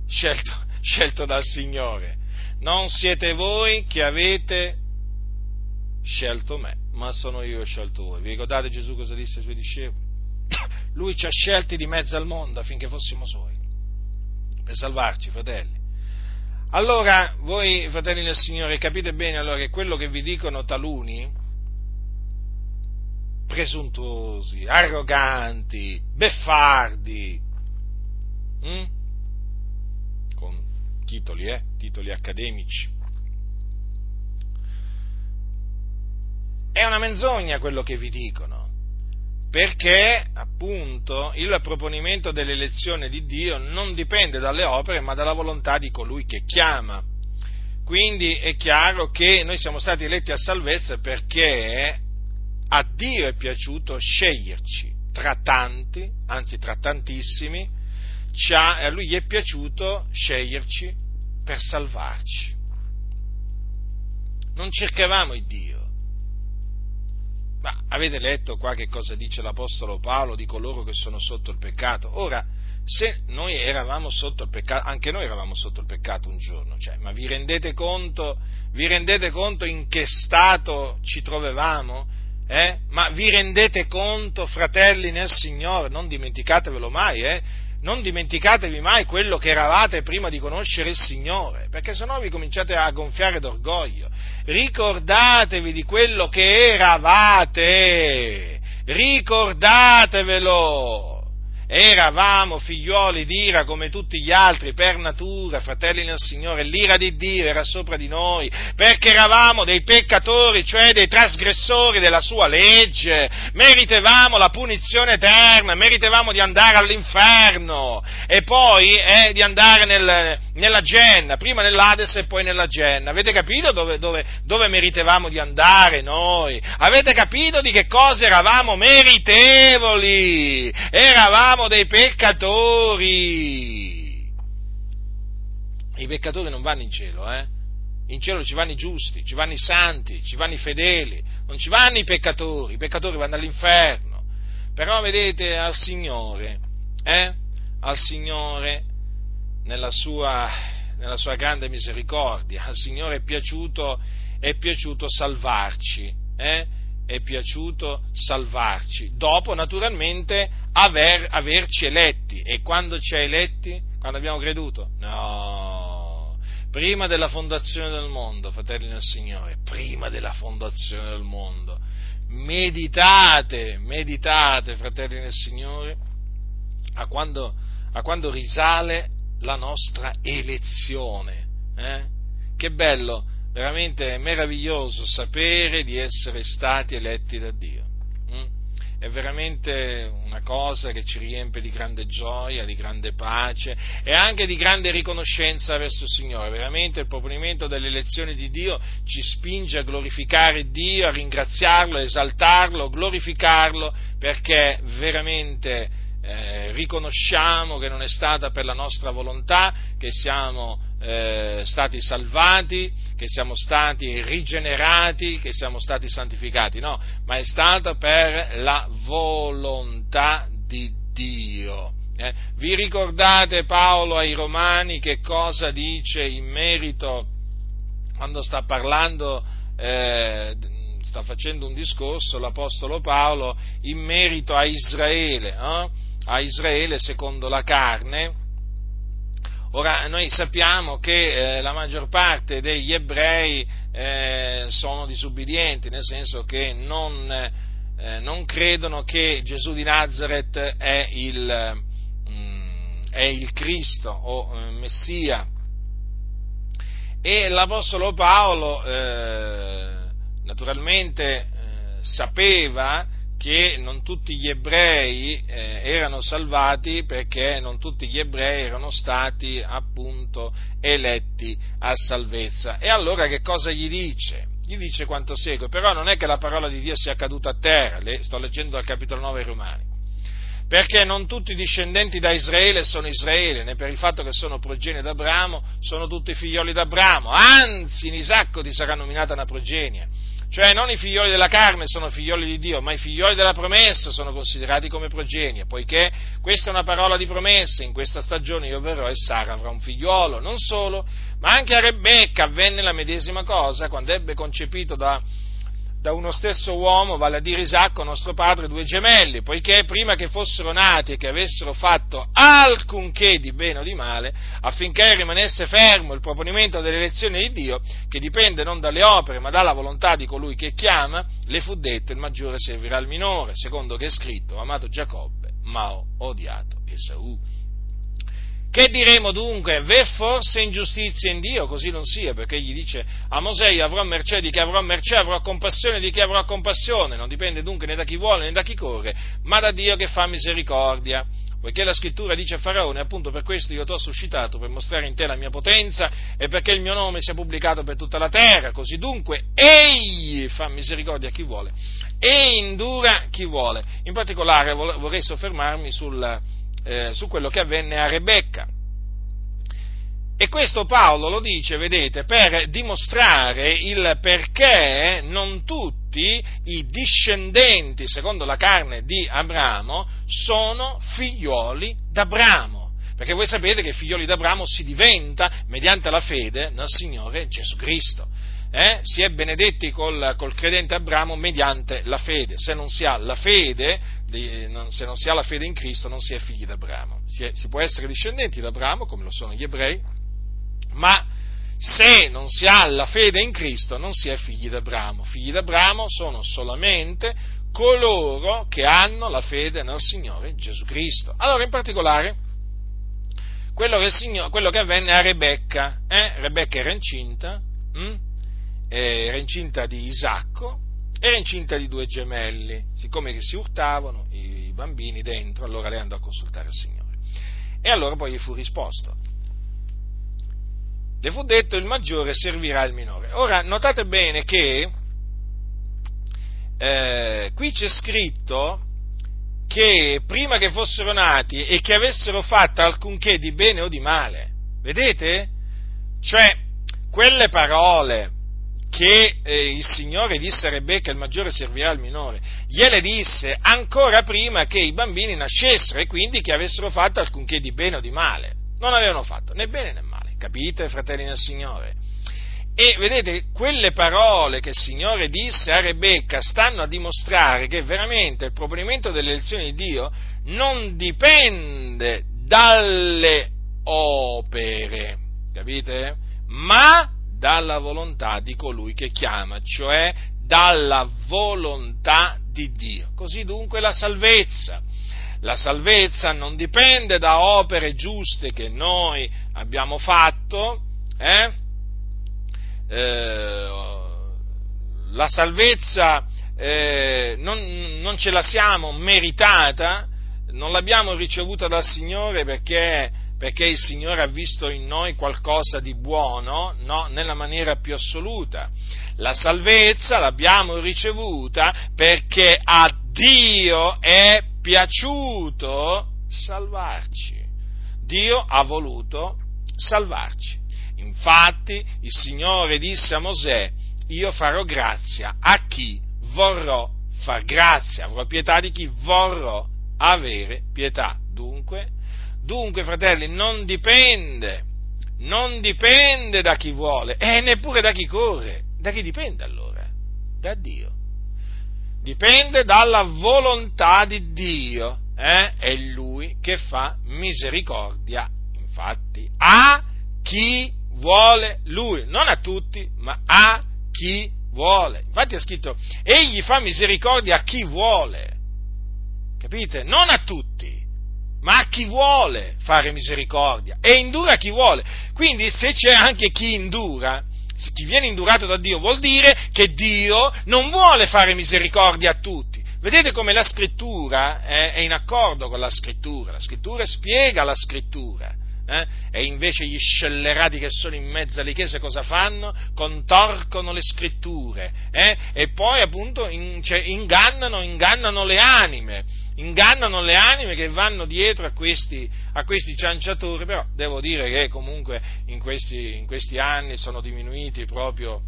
scelto, scelto dal Signore non siete voi che avete scelto me, ma sono io che ho scelto voi. Vi ricordate Gesù cosa disse ai suoi discepoli? Lui ci ha scelti di mezzo al mondo affinché fossimo suoi, per salvarci, fratelli. Allora, voi, fratelli del Signore, capite bene allora che quello che vi dicono taluni, presuntuosi, arroganti, beffardi, hm? con titoli, eh? titoli accademici. È una menzogna quello che vi dicono, perché appunto il proponimento dell'elezione di Dio non dipende dalle opere, ma dalla volontà di colui che chiama. Quindi è chiaro che noi siamo stati eletti a salvezza perché a Dio è piaciuto sceglierci tra tanti, anzi tra tantissimi, a lui gli è piaciuto sceglierci per salvarci. Non cercavamo il Dio. Ma avete letto qua che cosa dice l'Apostolo Paolo di coloro che sono sotto il peccato? Ora, se noi eravamo sotto il peccato, anche noi eravamo sotto il peccato un giorno, cioè, ma vi rendete conto, vi rendete conto in che stato ci trovavamo? Eh? Ma vi rendete conto, fratelli nel Signore, non dimenticatevelo mai, eh? non dimenticatevi mai quello che eravate prima di conoscere il Signore, perché sennò vi cominciate a gonfiare d'orgoglio. Ricordatevi di quello che eravate, ricordatevelo eravamo figlioli d'ira come tutti gli altri per natura, fratelli nel Signore, l'ira di Dio era sopra di noi, perché eravamo dei peccatori, cioè dei trasgressori della sua legge, meritevamo la punizione eterna, meritevamo di andare all'inferno e poi eh, di andare nel, nella Genna, prima nell'Ades e poi nella Genna. Avete capito dove, dove, dove meritevamo di andare noi? Avete capito di che cosa eravamo meritevoli? Eravamo siamo dei peccatori. I peccatori non vanno in cielo, eh? In cielo ci vanno i giusti, ci vanno i santi, ci vanno i fedeli, non ci vanno i peccatori, i peccatori vanno all'inferno. Però vedete al Signore, eh? Al Signore nella sua, nella sua grande misericordia, al Signore è piaciuto, è piaciuto salvarci, eh? È piaciuto salvarci, dopo naturalmente aver, averci eletti. E quando ci ha eletti? Quando abbiamo creduto? No, prima della fondazione del mondo, fratelli del Signore, prima della fondazione del mondo. Meditate, meditate, fratelli del Signore, a quando, a quando risale la nostra elezione. Eh? Che bello veramente meraviglioso sapere di essere stati eletti da Dio. Mm? È veramente una cosa che ci riempie di grande gioia, di grande pace e anche di grande riconoscenza verso il Signore. Veramente il proponimento delle elezioni di Dio ci spinge a glorificare Dio, a ringraziarlo, a esaltarlo, a glorificarlo perché veramente eh, riconosciamo che non è stata per la nostra volontà che siamo eh, stati salvati, che siamo stati rigenerati, che siamo stati santificati, no, ma è stata per la volontà di Dio. Eh, vi ricordate Paolo ai Romani che cosa dice in merito quando sta parlando, eh, sta facendo un discorso l'Apostolo Paolo in merito a Israele, a Israele secondo la carne? Ora, noi sappiamo che eh, la maggior parte degli ebrei eh, sono disubbidienti, nel senso che non, eh, non, credono che Gesù di Nazareth è il, mm, è il Cristo o eh, Messia. E l'Apostolo Paolo, eh, naturalmente, eh, sapeva che non tutti gli ebrei eh, erano salvati perché non tutti gli ebrei erano stati appunto eletti a salvezza. E allora che cosa gli dice? Gli dice quanto segue, però non è che la parola di Dio sia caduta a terra, le, sto leggendo dal capitolo 9 ai Romani, perché non tutti i discendenti da Israele sono Israele, né per il fatto che sono progenie d'Abramo, sono tutti figlioli d'Abramo, anzi in Isacco ti sarà nominata una progenie cioè non i figlioli della carne sono figlioli di Dio, ma i figlioli della promessa sono considerati come progenie, poiché questa è una parola di promessa, in questa stagione io verrò e Sara avrà un figliolo, non solo, ma anche a Rebecca avvenne la medesima cosa quando ebbe concepito da, da uno stesso uomo, vale a dire Isacco, nostro padre, due gemelli, poiché prima che fossero nati e che avessero fatto alcunché di bene o di male, affinché rimanesse fermo il proponimento delle elezioni di Dio, che dipende non dalle opere ma dalla volontà di colui che chiama, le fu detto il maggiore servirà al minore, secondo che è scritto, amato Giacobbe, ma ho odiato Esaù. Che diremo dunque? V'è forse ingiustizia in Dio? Così non sia, perché egli dice a Mosè io avrò mercé di chi avrò mercé, avrò compassione di chi avrò compassione, non dipende dunque né da chi vuole né da chi corre, ma da Dio che fa misericordia. Poiché la scrittura dice a Faraone, appunto per questo io ti ho suscitato, per mostrare in te la mia potenza e perché il mio nome sia pubblicato per tutta la terra. Così dunque, egli fa misericordia a chi vuole e indura chi vuole. In particolare vorrei soffermarmi sul, eh, su quello che avvenne a Rebecca. E questo Paolo lo dice, vedete, per dimostrare il perché non tutti i discendenti, secondo la carne di Abramo, sono figlioli d'Abramo. Perché voi sapete che figlioli d'Abramo si diventa mediante la fede nel Signore Gesù Cristo. Eh, si è benedetti col, col, credente Abramo mediante la fede. Se non si ha la fede, se non si ha la fede in Cristo, non si è figli d'Abramo. Si, è, si può essere discendenti d'Abramo, come lo sono gli ebrei, ma se non si ha la fede in Cristo, non si è figli d'Abramo. Figli d'Abramo sono solamente coloro che hanno la fede nel Signore Gesù Cristo. Allora, in particolare, quello che, Signore, quello che avvenne a Rebecca, eh? Rebecca era incinta, hm? Era incinta di Isacco, era incinta di due gemelli, siccome si urtavano i, i bambini dentro, allora lei andò a consultare il Signore. E allora poi gli fu risposto, le fu detto il maggiore servirà il minore. Ora, notate bene che eh, qui c'è scritto che prima che fossero nati e che avessero fatto alcunché di bene o di male. Vedete? Cioè, quelle parole che eh, il Signore disse a Rebecca il maggiore servirà al minore, gliele disse ancora prima che i bambini nascessero e quindi che avessero fatto alcunché di bene o di male. Non avevano fatto né bene né male, capite, fratelli del Signore? E vedete, quelle parole che il Signore disse a Rebecca stanno a dimostrare che veramente il proponimento delle elezioni di Dio non dipende dalle opere, capite? Ma dalla volontà di colui che chiama, cioè dalla volontà di Dio. Così dunque la salvezza. La salvezza non dipende da opere giuste che noi abbiamo fatto, eh? eh, la salvezza eh, non, non, ce la siamo meritata, non l'abbiamo ricevuta dal Signore perché, perché, il Signore ha visto in noi qualcosa di buono, no, nella maniera più assoluta. La salvezza l'abbiamo ricevuta perché a Dio è piaciuto salvarci. Dio ha voluto salvarci. Infatti il Signore disse a Mosè, io farò grazia a chi vorrò far grazia, avrò pietà di chi vorrò avere pietà. Dunque, dunque fratelli, non dipende, non dipende da chi vuole e neppure da chi corre. Da chi dipende allora? Da Dio. Dipende dalla volontà di Dio. Eh? È Lui che fa misericordia, infatti, a chi vuole lui, non a tutti, ma a chi vuole. Infatti è scritto, egli fa misericordia a chi vuole, capite? Non a tutti, ma a chi vuole fare misericordia e indura chi vuole. Quindi se c'è anche chi indura, chi viene indurato da Dio vuol dire che Dio non vuole fare misericordia a tutti. Vedete come la scrittura è in accordo con la scrittura, la scrittura spiega la scrittura eh? e invece gli scellerati che sono in mezzo alle chiese cosa fanno? Contorcono le scritture eh? e poi appunto in, cioè, ingannano, ingannano le anime, ingannano le anime che vanno dietro a questi, a questi cianciatori, però devo dire che comunque in questi, in questi anni sono diminuiti proprio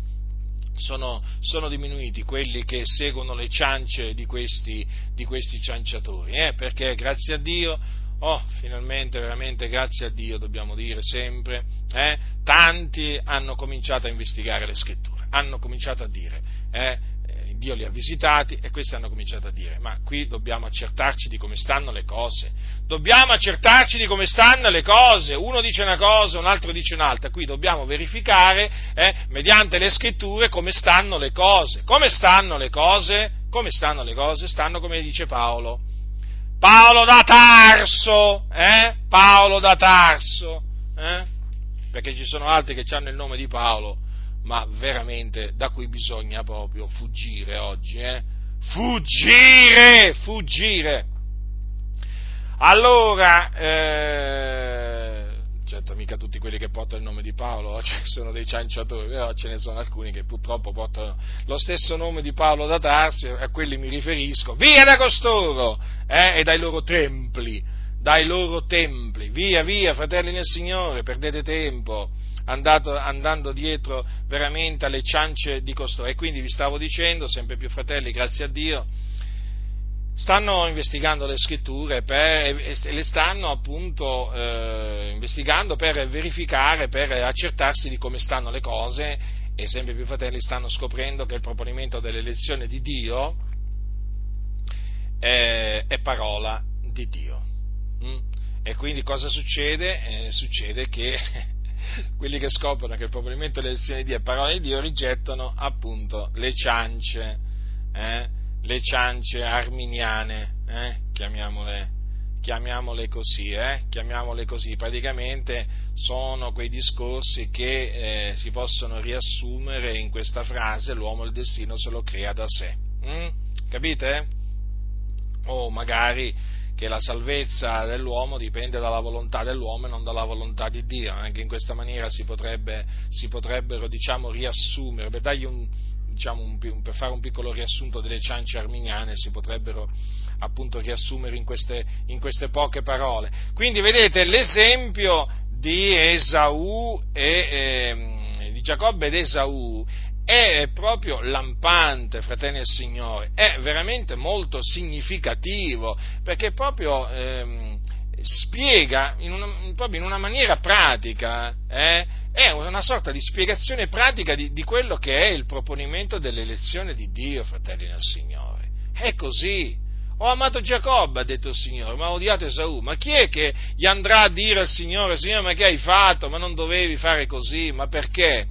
sono, sono, diminuiti quelli che seguono le ciance di questi, di questi cianciatori, eh? perché grazie a Dio Oh, finalmente, veramente, grazie a Dio, dobbiamo dire sempre, eh, tanti hanno cominciato a investigare le scritture, hanno cominciato a dire, eh, eh, Dio li ha visitati e questi hanno cominciato a dire, ma qui dobbiamo accertarci di come stanno le cose, dobbiamo accertarci di come stanno le cose, uno dice una cosa, un altro dice un'altra, qui dobbiamo verificare, eh, mediante le scritture, come stanno le cose, come stanno le cose, come stanno le cose, stanno come dice Paolo Paolo da Tarso, eh? Paolo da Tarso, eh? Perché ci sono altri che hanno il nome di Paolo, ma veramente da cui bisogna proprio fuggire oggi, eh? Fuggire, fuggire. Allora, eh, certo mica tutti quelli che portano il nome di Paolo ci sono dei cianciatori, però ce ne sono alcuni che purtroppo portano lo stesso nome di Paolo da Tarsi, a quelli mi riferisco, via da costoro eh, e dai loro templi, dai loro templi, via, via, fratelli nel Signore, perdete tempo. Andato, andando dietro veramente alle ciance di costoro. E quindi vi stavo dicendo, sempre più fratelli, grazie a Dio, stanno investigando le scritture per, le stanno appunto eh, investigando per verificare, per accertarsi di come stanno le cose e sempre più fratelli stanno scoprendo che il proponimento dell'elezione di Dio è, è parola di Dio. Mm? E quindi cosa succede? Eh, succede che quelli che scoprono che il proponimento dell'elezione di Dio è parola di Dio rigettano appunto le ciance, eh? Le ciance arminiane, eh? chiamiamole, chiamiamole, così, eh? chiamiamole così, praticamente sono quei discorsi che eh, si possono riassumere in questa frase l'uomo il destino se lo crea da sé, mm? capite? O magari che la salvezza dell'uomo dipende dalla volontà dell'uomo e non dalla volontà di Dio. Anche in questa maniera si, potrebbe, si potrebbero diciamo, riassumere, per, un, diciamo, un, per, fare un piccolo riassunto delle ciance arminiane, si potrebbero appunto riassumere in queste, in queste poche parole. Quindi vedete l'esempio di Esaù e, eh, di Giacobbe ed Esaù è proprio lampante, fratelli del Signore, è veramente molto significativo, perché proprio ehm, spiega in una, proprio in una maniera pratica, eh, è una sorta di spiegazione pratica di, di, quello che è il proponimento dell'elezione di Dio, fratelli del Signore. È così. Ho amato Giacobbe, ha detto il Signore, ma ho odiato Esaù. Ma chi è che gli andrà a dire al Signore, Signore, ma che hai fatto? Ma non dovevi fare così? Ma perché?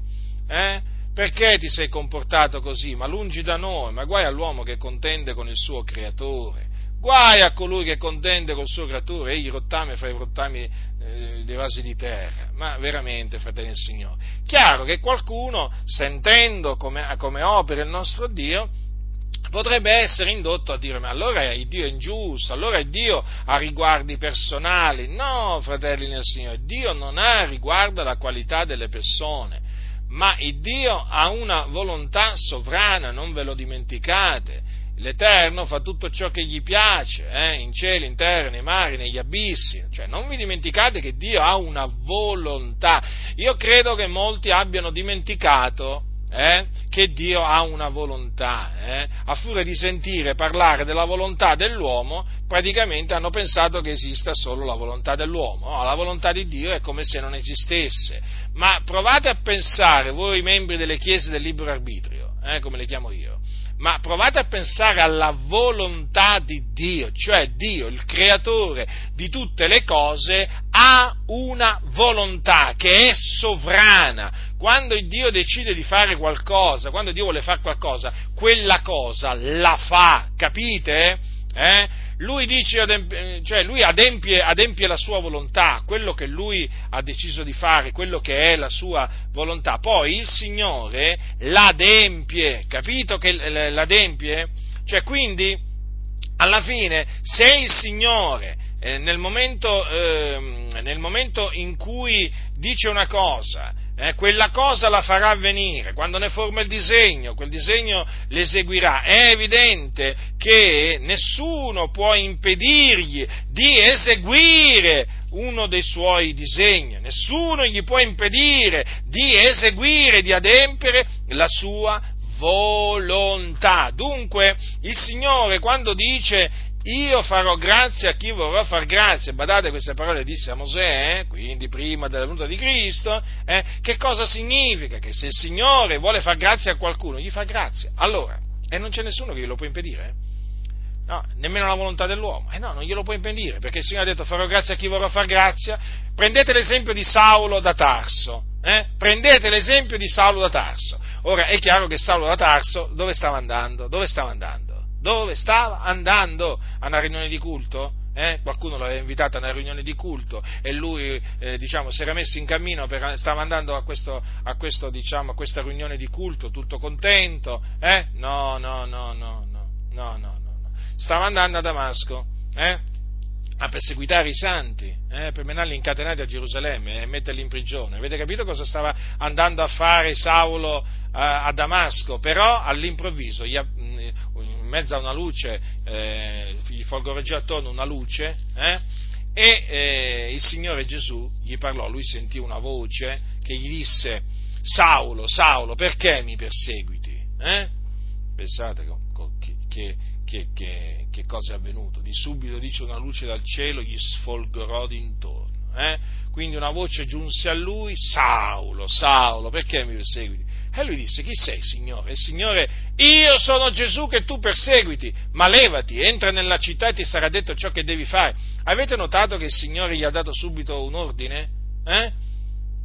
Eh? Perché ti sei comportato così? Ma lungi da noi, ma guai all'uomo che contende con il suo creatore. Guai a colui che contende col suo creatore, egli rottame fra i rottami dei vasi di terra. Ma veramente, fratelli del Signore. Chiaro che qualcuno, sentendo come, come opera il nostro Dio, potrebbe essere indotto a dire ma allora il Dio è ingiusto, allora il Dio ha riguardi personali. No, fratelli nel Signore, Dio non ha riguardo alla qualità delle persone ma il Dio ha una volontà sovrana, non ve lo dimenticate. L'Eterno fa tutto ciò che gli piace, eh, in cielo, in terra, nei mari, negli abissi. Cioè, non vi dimenticate che Dio ha una volontà. Io credo che molti abbiano dimenticato eh, che Dio ha una volontà. Eh? A furia di sentire parlare della volontà dell'uomo, praticamente hanno pensato che esista solo la volontà dell'uomo. No, la volontà di Dio è come se non esistesse. Ma provate a pensare, voi membri delle chiese del libero arbitrio, eh, come le chiamo io, ma provate a pensare alla volontà di Dio, cioè Dio, il creatore di tutte le cose, ha una volontà che è sovrana. Quando Dio decide di fare qualcosa, quando Dio vuole fare qualcosa, quella cosa la fa, capite? Eh? Lui, dice, cioè lui adempie, adempie, la sua volontà, quello che lui ha deciso di fare, quello che è la sua volontà. Poi il Signore l'adempie, capito che l'adempie? Cioè quindi, alla fine, se il Signore eh, nel, momento, eh, nel momento in cui dice una cosa eh, quella cosa la farà avvenire, quando ne forma il disegno, quel disegno l'eseguirà. È evidente che nessuno può impedirgli di eseguire uno dei suoi disegni, nessuno gli può impedire di eseguire, di adempiere la sua volontà. Dunque il Signore quando dice io farò grazia a chi vorrà far grazia. Badate, queste parole disse a Mosè, eh, quindi prima della venuta di Cristo. Eh, che cosa significa? Che se il Signore vuole far grazia a qualcuno, gli fa grazia. Allora, e non c'è nessuno che glielo può impedire. Eh? No, nemmeno la volontà dell'uomo. Eh no, non glielo può impedire, perché il Signore ha detto farò grazia a chi vorrà far grazia. Prendete l'esempio di Saulo da Tarso. Eh? Prendete l'esempio di Saulo da Tarso. Ora è chiaro che Saulo da Tarso dove stava andando? Dove stava andando? Dove stava andando? A una riunione di culto? Eh? Qualcuno l'aveva invitato a una riunione di culto e lui eh, diciamo, si era messo in cammino, per, stava andando a, questo, a, questo, diciamo, a, questa riunione di culto tutto contento. Eh? No, no, no, no, no, no, no, no. Stava andando a Damasco eh? a perseguitare i santi, eh? per menarli incatenati a Gerusalemme e metterli in prigione. Avete capito cosa stava andando a fare Saulo a, a Damasco? Però all'improvviso gli, mezzo a una luce, eh, gli folgoreggiò attorno una luce, eh, e eh, il Signore Gesù gli parlò, lui sentì una voce che gli disse, Saulo, Saulo, perché mi perseguiti? Eh? Pensate che, che, che, che, cosa è avvenuto? Di subito dice una luce dal cielo, gli sfolgorò d'intorno. Eh? Quindi una voce giunse a lui, Saulo, Saulo, perché mi perseguiti? E lui disse, chi sei Signore? Il Signore, io sono Gesù che tu perseguiti, ma levati, entra nella città e ti sarà detto ciò che devi fare. Avete notato che il Signore gli ha dato subito un ordine? Eh?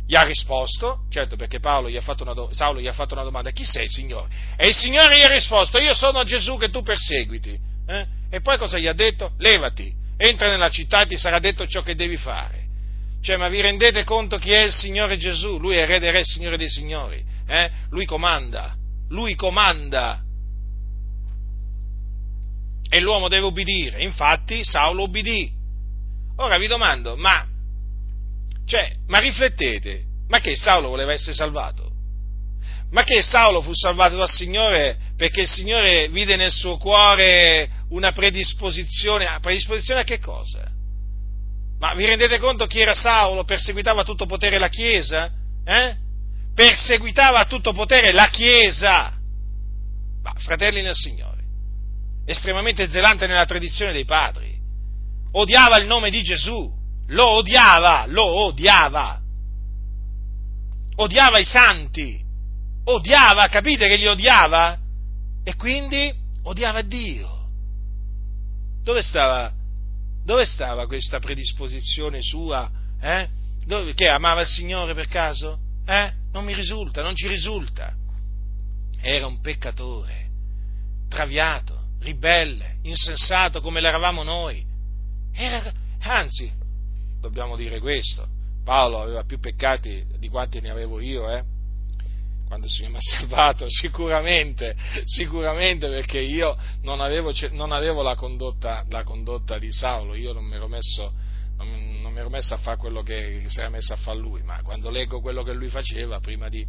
Gli ha risposto, certo perché Paolo gli do- Saulo gli ha fatto una domanda, chi sei Signore? E il Signore gli ha risposto, io sono Gesù che tu perseguiti. Eh? E poi cosa gli ha detto? Levati, entra nella città e ti sarà detto ciò che devi fare. Cioè, ma vi rendete conto chi è il Signore Gesù? Lui è Re dei Re, Signore dei Signori. Eh? Lui comanda, lui comanda. E l'uomo deve ubbidire. Infatti Saulo ubbidì. Ora vi domando, ma cioè, ma riflettete, ma che Saulo voleva essere salvato? Ma che Saulo fu salvato dal Signore perché il Signore vide nel suo cuore una predisposizione, predisposizione a che cosa? Ma vi rendete conto chi era Saulo? Perseguitava tutto potere la Chiesa? Eh? Perseguitava a tutto potere la Chiesa! Ma fratelli nel Signore, estremamente zelante nella tradizione dei padri, odiava il nome di Gesù, lo odiava, lo odiava. Odiava i santi, odiava, capite che li odiava? E quindi odiava Dio. Dove stava, dove stava questa predisposizione sua? Eh? Dove, che amava il Signore per caso? Eh? Non mi risulta, non ci risulta. Era un peccatore, traviato, ribelle, insensato come l'eravamo noi. Era, anzi, dobbiamo dire questo. Paolo aveva più peccati di quanti ne avevo io, eh? Quando il Signore mi ha salvato, sicuramente, sicuramente perché io non avevo, non avevo la, condotta, la, condotta, di Saulo, io non mi ero messo, mi ero messo a fare quello che, si era messo a fare lui, ma quando leggo quello che lui faceva prima di,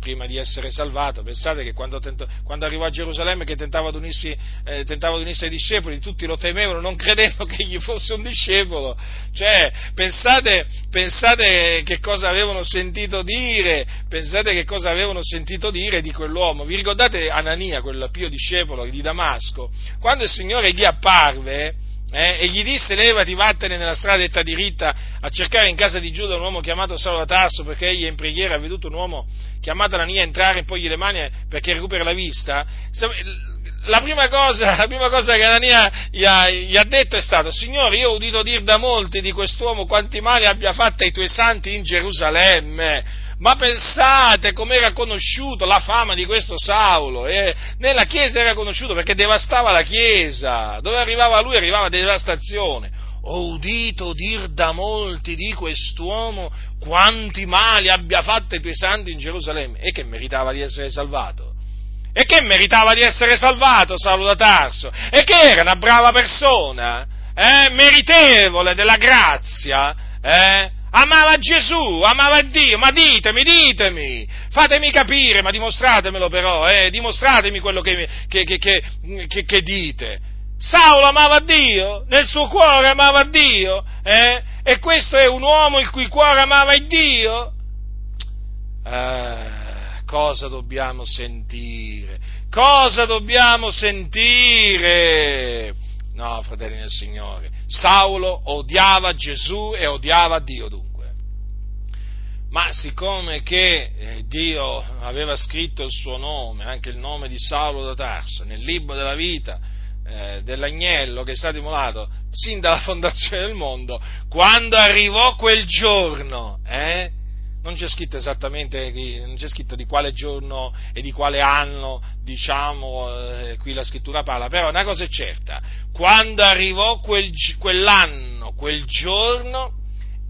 prima di essere salvato. Pensate che quando, tento, quando arrivò a Gerusalemme che tentava di, unirsi, eh, tentava di unirsi ai discepoli, tutti lo temevano, non credevano che egli fosse un discepolo. Cioè, pensate, pensate che cosa avevano sentito dire, pensate che cosa avevano sentito dire di quell'uomo. Vi ricordate Anania, quel pio discepolo di Damasco? Quando il Signore gli apparve, eh, e gli disse levati, vattene nella strada detta diritta a cercare in casa di Giuda un uomo chiamato Saulo Tarso perché egli in preghiera ha veduto un uomo chiamato Anania entrare e poi gli le mani perché recupera la vista. La prima cosa, la prima cosa che Anania gli ha, gli ha, detto è stato, Signore, io ho udito dire da molti di quest'uomo quanti mali abbia fatto ai tuoi santi in Gerusalemme ma pensate com'era conosciuto la fama di questo Saulo? Eh? Nella Chiesa era conosciuto perché devastava la Chiesa. Dove arrivava lui arrivava devastazione. Ho udito dir da molti di quest'uomo quanti mali abbia fatto i tuoi santi in Gerusalemme e che meritava di essere salvato. E che meritava di essere salvato Saulo da Tarso? E che era una brava persona, eh? meritevole della grazia, eh? Amava Gesù, amava Dio, ma ditemi, ditemi, fatemi capire, ma dimostratemelo però, eh, dimostratemi quello che, che, che, che, dite. Saulo amava Dio, nel suo cuore amava Dio, eh? e questo è un uomo il cui cuore amava Dio? Ah, cosa dobbiamo sentire? Cosa dobbiamo sentire? No, fratelli del Signore, Saulo odiava Gesù e odiava Dio dunque. Ma siccome che eh, Dio aveva scritto il suo nome, anche il nome di Saulo da Tarso, nel libro della vita eh, dell'agnello che è stato immolato sin dalla fondazione del mondo, quando arrivò quel giorno, eh, non c'è scritto esattamente, non c'è scritto di quale giorno e di quale anno, diciamo, eh, qui la scrittura parla, però una cosa è certa, quando arrivò quel, quell'anno, quel giorno,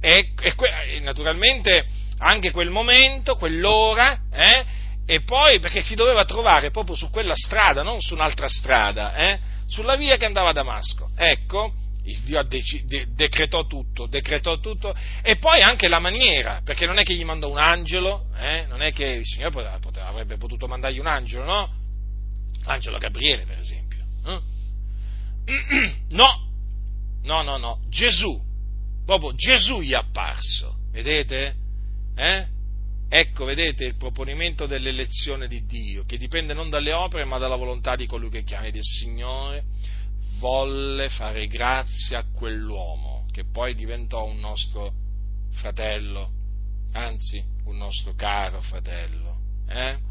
e, e naturalmente anche quel momento, quell'ora, eh, e poi perché si doveva trovare proprio su quella strada, non su un'altra strada, eh, sulla via che andava a Damasco. Ecco, il Dio dec- de- decretò tutto, decretò tutto, e poi anche la maniera, perché non è che gli mandò un angelo, eh? non è che il Signore poteva, poteva, avrebbe potuto mandargli un angelo, no? L'angelo Gabriele, per esempio. Eh? No, no, no, no, Gesù, proprio Gesù gli è apparso, vedete? Eh? Ecco, vedete il proponimento dell'elezione di Dio, che dipende non dalle opere ma dalla volontà di colui che chiama. Ed il Signore volle fare grazia a quell'uomo, che poi diventò un nostro fratello, anzi un nostro caro fratello. Eh?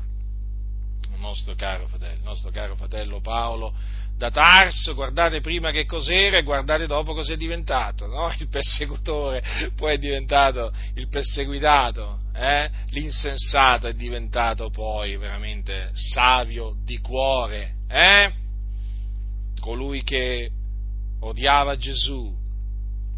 il nostro caro fratello, il nostro caro fratello Paolo da Tarso, guardate prima che cos'era e guardate dopo cos'è diventato, no? Il persecutore poi è diventato il perseguitato, eh? l'insensato è diventato poi veramente savio di cuore, eh? Colui che odiava Gesù,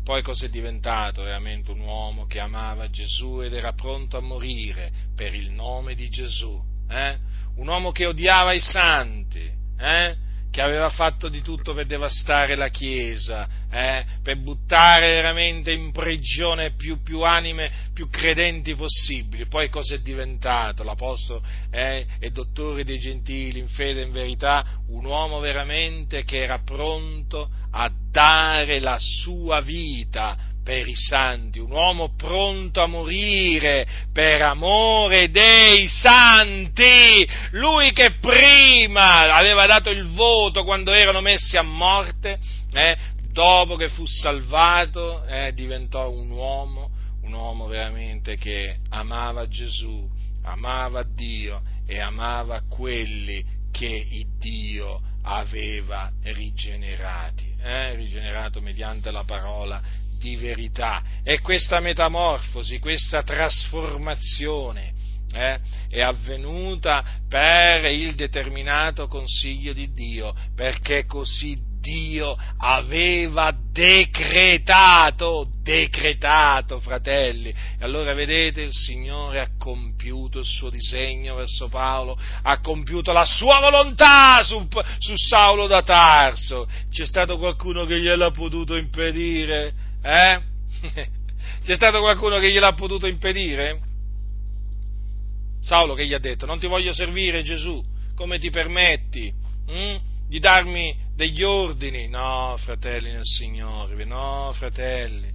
poi cos'è diventato? Veramente un uomo che amava Gesù ed era pronto a morire per il nome di Gesù, eh? un uomo che odiava i santi, eh? Che aveva fatto di tutto per devastare la Chiesa, eh, per buttare veramente in prigione più, più, anime, più credenti possibili. Poi cosa è diventato? L'Apostolo eh, e dottore dei gentili in fede e in verità, un uomo veramente che era pronto a dare la sua vita per i santi, un uomo pronto a morire per amore dei santi, lui che prima aveva dato il voto quando erano messi a morte, eh, dopo che fu salvato eh, diventò un uomo, un uomo veramente che amava Gesù, amava Dio e amava quelli che Dio aveva rigenerati, eh, rigenerato mediante la parola di verità. E questa metamorfosi, questa trasformazione eh, è avvenuta per il determinato consiglio di Dio, perché così Dio aveva decretato, decretato, fratelli. E allora vedete, il Signore ha compiuto il suo disegno verso Paolo, ha compiuto la sua volontà su, su Saulo da Tarso. C'è stato qualcuno che gliel'ha potuto impedire? Eh? C'è stato qualcuno che gliel'ha potuto impedire? Saulo che gli ha detto, non ti voglio servire Gesù, come ti permetti hm? di darmi degli ordini? No, fratelli nel Signore, no, fratelli,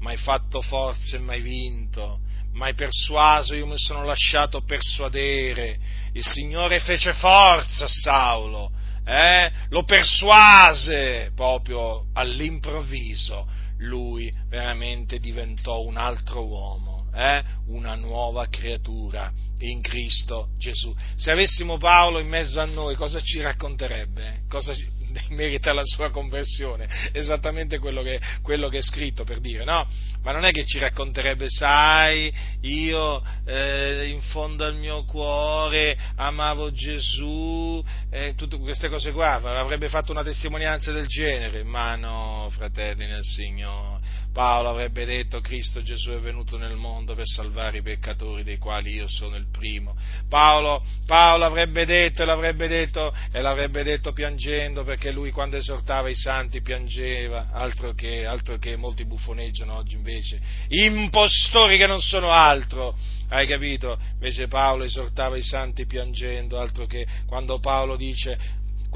mai fatto forza e mai vinto, mai persuaso, io mi sono lasciato persuadere, il Signore fece forza a Saulo, eh? lo persuase proprio all'improvviso, lui veramente diventò un altro uomo, eh? una nuova creatura in Cristo Gesù. Se avessimo Paolo in mezzo a noi, cosa ci racconterebbe? Cosa merita la sua conversione? Esattamente quello che, quello che, è scritto per dire, no? Ma non è che ci racconterebbe, sai, io eh, in fondo al mio cuore amavo Gesù, eh, tutte queste cose qua, avrebbe fatto una testimonianza del genere, ma no, fratelli nel Signore Paolo avrebbe detto Cristo Gesù è venuto nel mondo per salvare i peccatori dei quali io sono il primo. Paolo, Paolo avrebbe detto e l'avrebbe detto e l'avrebbe detto piangendo perché lui quando esortava i santi piangeva, altro che, altro che molti buffoneggiano oggi invece, impostori che non sono altro. Hai capito? Invece Paolo esortava i santi piangendo, altro che quando Paolo dice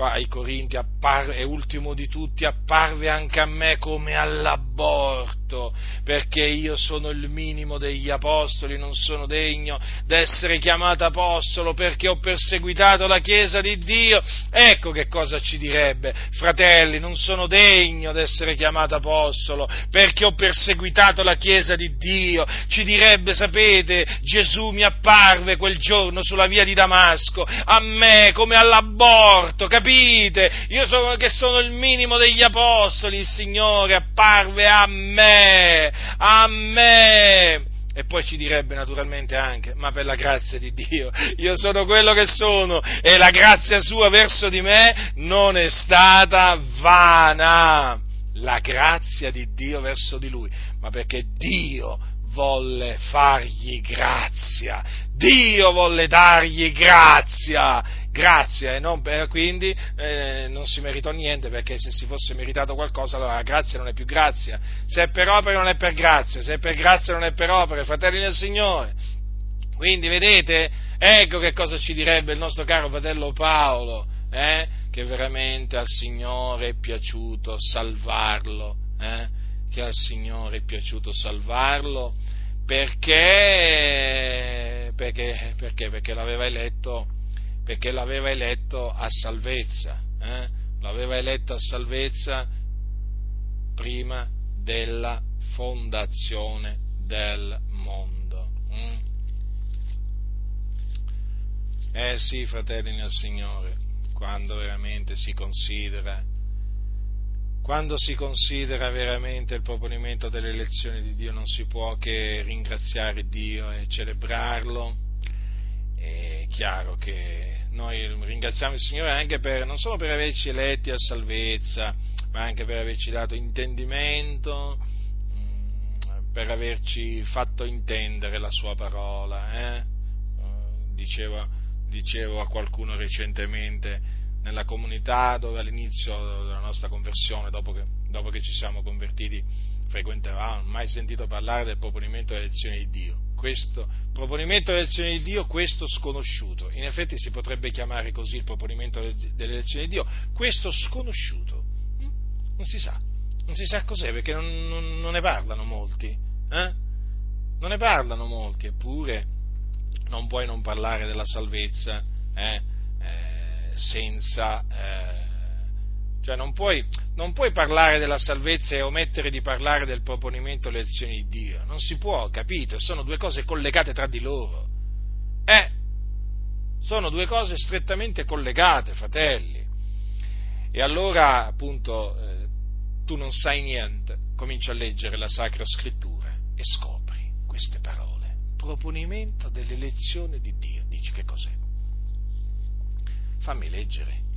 qua ai Corinti apparve, e ultimo di tutti apparve anche a me come all'aborto, perché io sono il minimo degli apostoli, non sono degno d'essere chiamato apostolo perché ho perseguitato la Chiesa di Dio. Ecco che cosa ci direbbe, fratelli, non sono degno d'essere chiamato apostolo perché ho perseguitato la Chiesa di Dio. Ci direbbe, sapete, Gesù mi apparve quel giorno sulla via di Damasco, a me come all'aborto, capite? Io sono, che sono il minimo degli apostoli, il Signore apparve a me, a me. E poi ci direbbe naturalmente anche, ma per la grazia di Dio, io sono quello che sono e la grazia sua verso di me non è stata vana. La grazia di Dio verso di lui, ma perché Dio volle fargli grazia, Dio volle dargli grazia grazia e non, eh, quindi eh, non si meritò niente perché se si fosse meritato qualcosa allora la grazia non è più grazia, se è per opere non è per grazia, se è per grazia non è per opere, fratelli del Signore. Quindi vedete, ecco che cosa ci direbbe il nostro caro fratello Paolo, eh, che veramente al Signore è piaciuto salvarlo, eh, che al Signore è piaciuto salvarlo perché, perché, perché, perché l'aveva eletto perché l'aveva eletto a salvezza, eh? l'aveva eletto a salvezza prima della fondazione del mondo. Mm? Eh sì, fratelli nel Signore, quando veramente si considera, quando si considera veramente il proponimento delle elezioni di Dio non si può che ringraziare Dio e celebrarlo. È chiaro che noi ringraziamo il Signore anche per, non solo per averci eletti a salvezza, ma anche per averci dato intendimento, mm, per averci fatto intendere la sua parola. Eh? eh dicevo, dicevo a qualcuno recentemente nella comunità dove all'inizio della nostra conversione, dopo che, dopo che ci siamo convertiti, frequentavamo, mai sentito parlare del proponimento delle elezioni di Dio questo proponimento dell'elezione di Dio, questo sconosciuto. In effetti si potrebbe chiamare così il proponimento dell'elezione di Dio, questo sconosciuto. Mm? Non si sa, non si sa cos'è perché non, non, non ne parlano molti. Eh? Non ne parlano molti, eppure non puoi non parlare della salvezza eh? Eh, senza eh, cioè non puoi, non puoi, parlare della salvezza e omettere di parlare del proponimento delle azioni di Dio. Non si può, capito? Sono due cose collegate tra di loro. Eh, sono due cose strettamente collegate, fratelli. E allora, appunto, eh, tu non sai niente, cominci a leggere la Sacra Scrittura e scopri queste parole. Proponimento dell'elezione di Dio. Dici che cos'è? Fammi leggere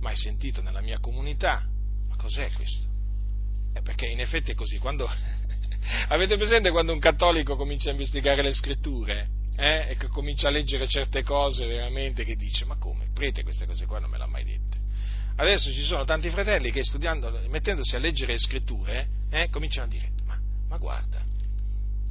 mai sentito nella mia comunità. Ma cos'è questo? È perché in effetti è così, quando avete presente quando un cattolico comincia a investigare le scritture eh, e che comincia a leggere certe cose veramente che dice ma come, il prete queste cose qua non me l'ha mai dette. Adesso ci sono tanti fratelli che mettendosi a leggere le scritture, eh, cominciano a dire ma, ma guarda,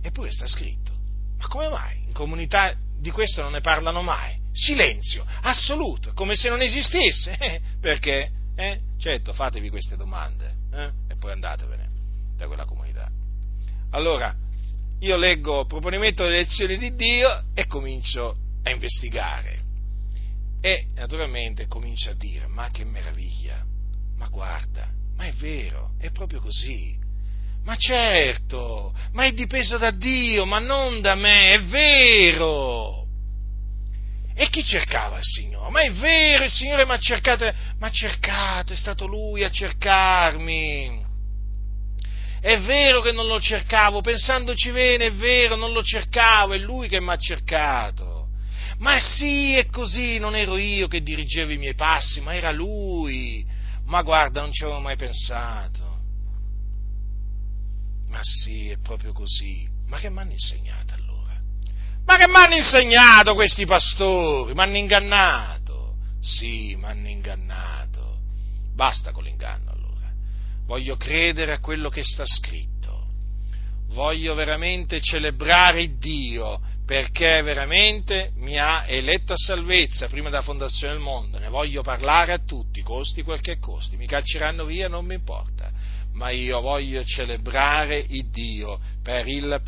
eppure sta scritto, ma come mai in comunità di questo non ne parlano mai? Silenzio assoluto, come se non esistesse. Eh, perché? Eh? Certo, fatevi queste domande eh? e poi andatevene da quella comunità. Allora, io leggo proponimento delle lezioni di Dio e comincio a investigare. E naturalmente comincio a dire, ma che meraviglia, ma guarda, ma è vero, è proprio così. Ma certo, ma è dipeso da Dio, ma non da me, è vero. E chi cercava il Signore? Ma è vero, il Signore mi ha cercato, mi ha cercato, è stato Lui a cercarmi. È vero che non lo cercavo, pensandoci bene, è vero, non lo cercavo, è Lui che mi ha cercato. Ma sì, è così, non ero io che dirigevo i miei passi, ma era Lui. Ma guarda, non ci avevo mai pensato. Ma sì, è proprio così. Ma che mi hanno insegnato? Ma che mi hanno insegnato questi pastori? Mi hanno ingannato. Sì, mi hanno ingannato. Basta con l'inganno allora. Voglio credere a quello che sta scritto. Voglio veramente celebrare Dio perché veramente mi ha eletto a salvezza prima della fondazione del mondo. Ne voglio parlare a tutti, costi quel che costi. Mi cacceranno via, non mi importa ma io voglio celebrare il Dio per il,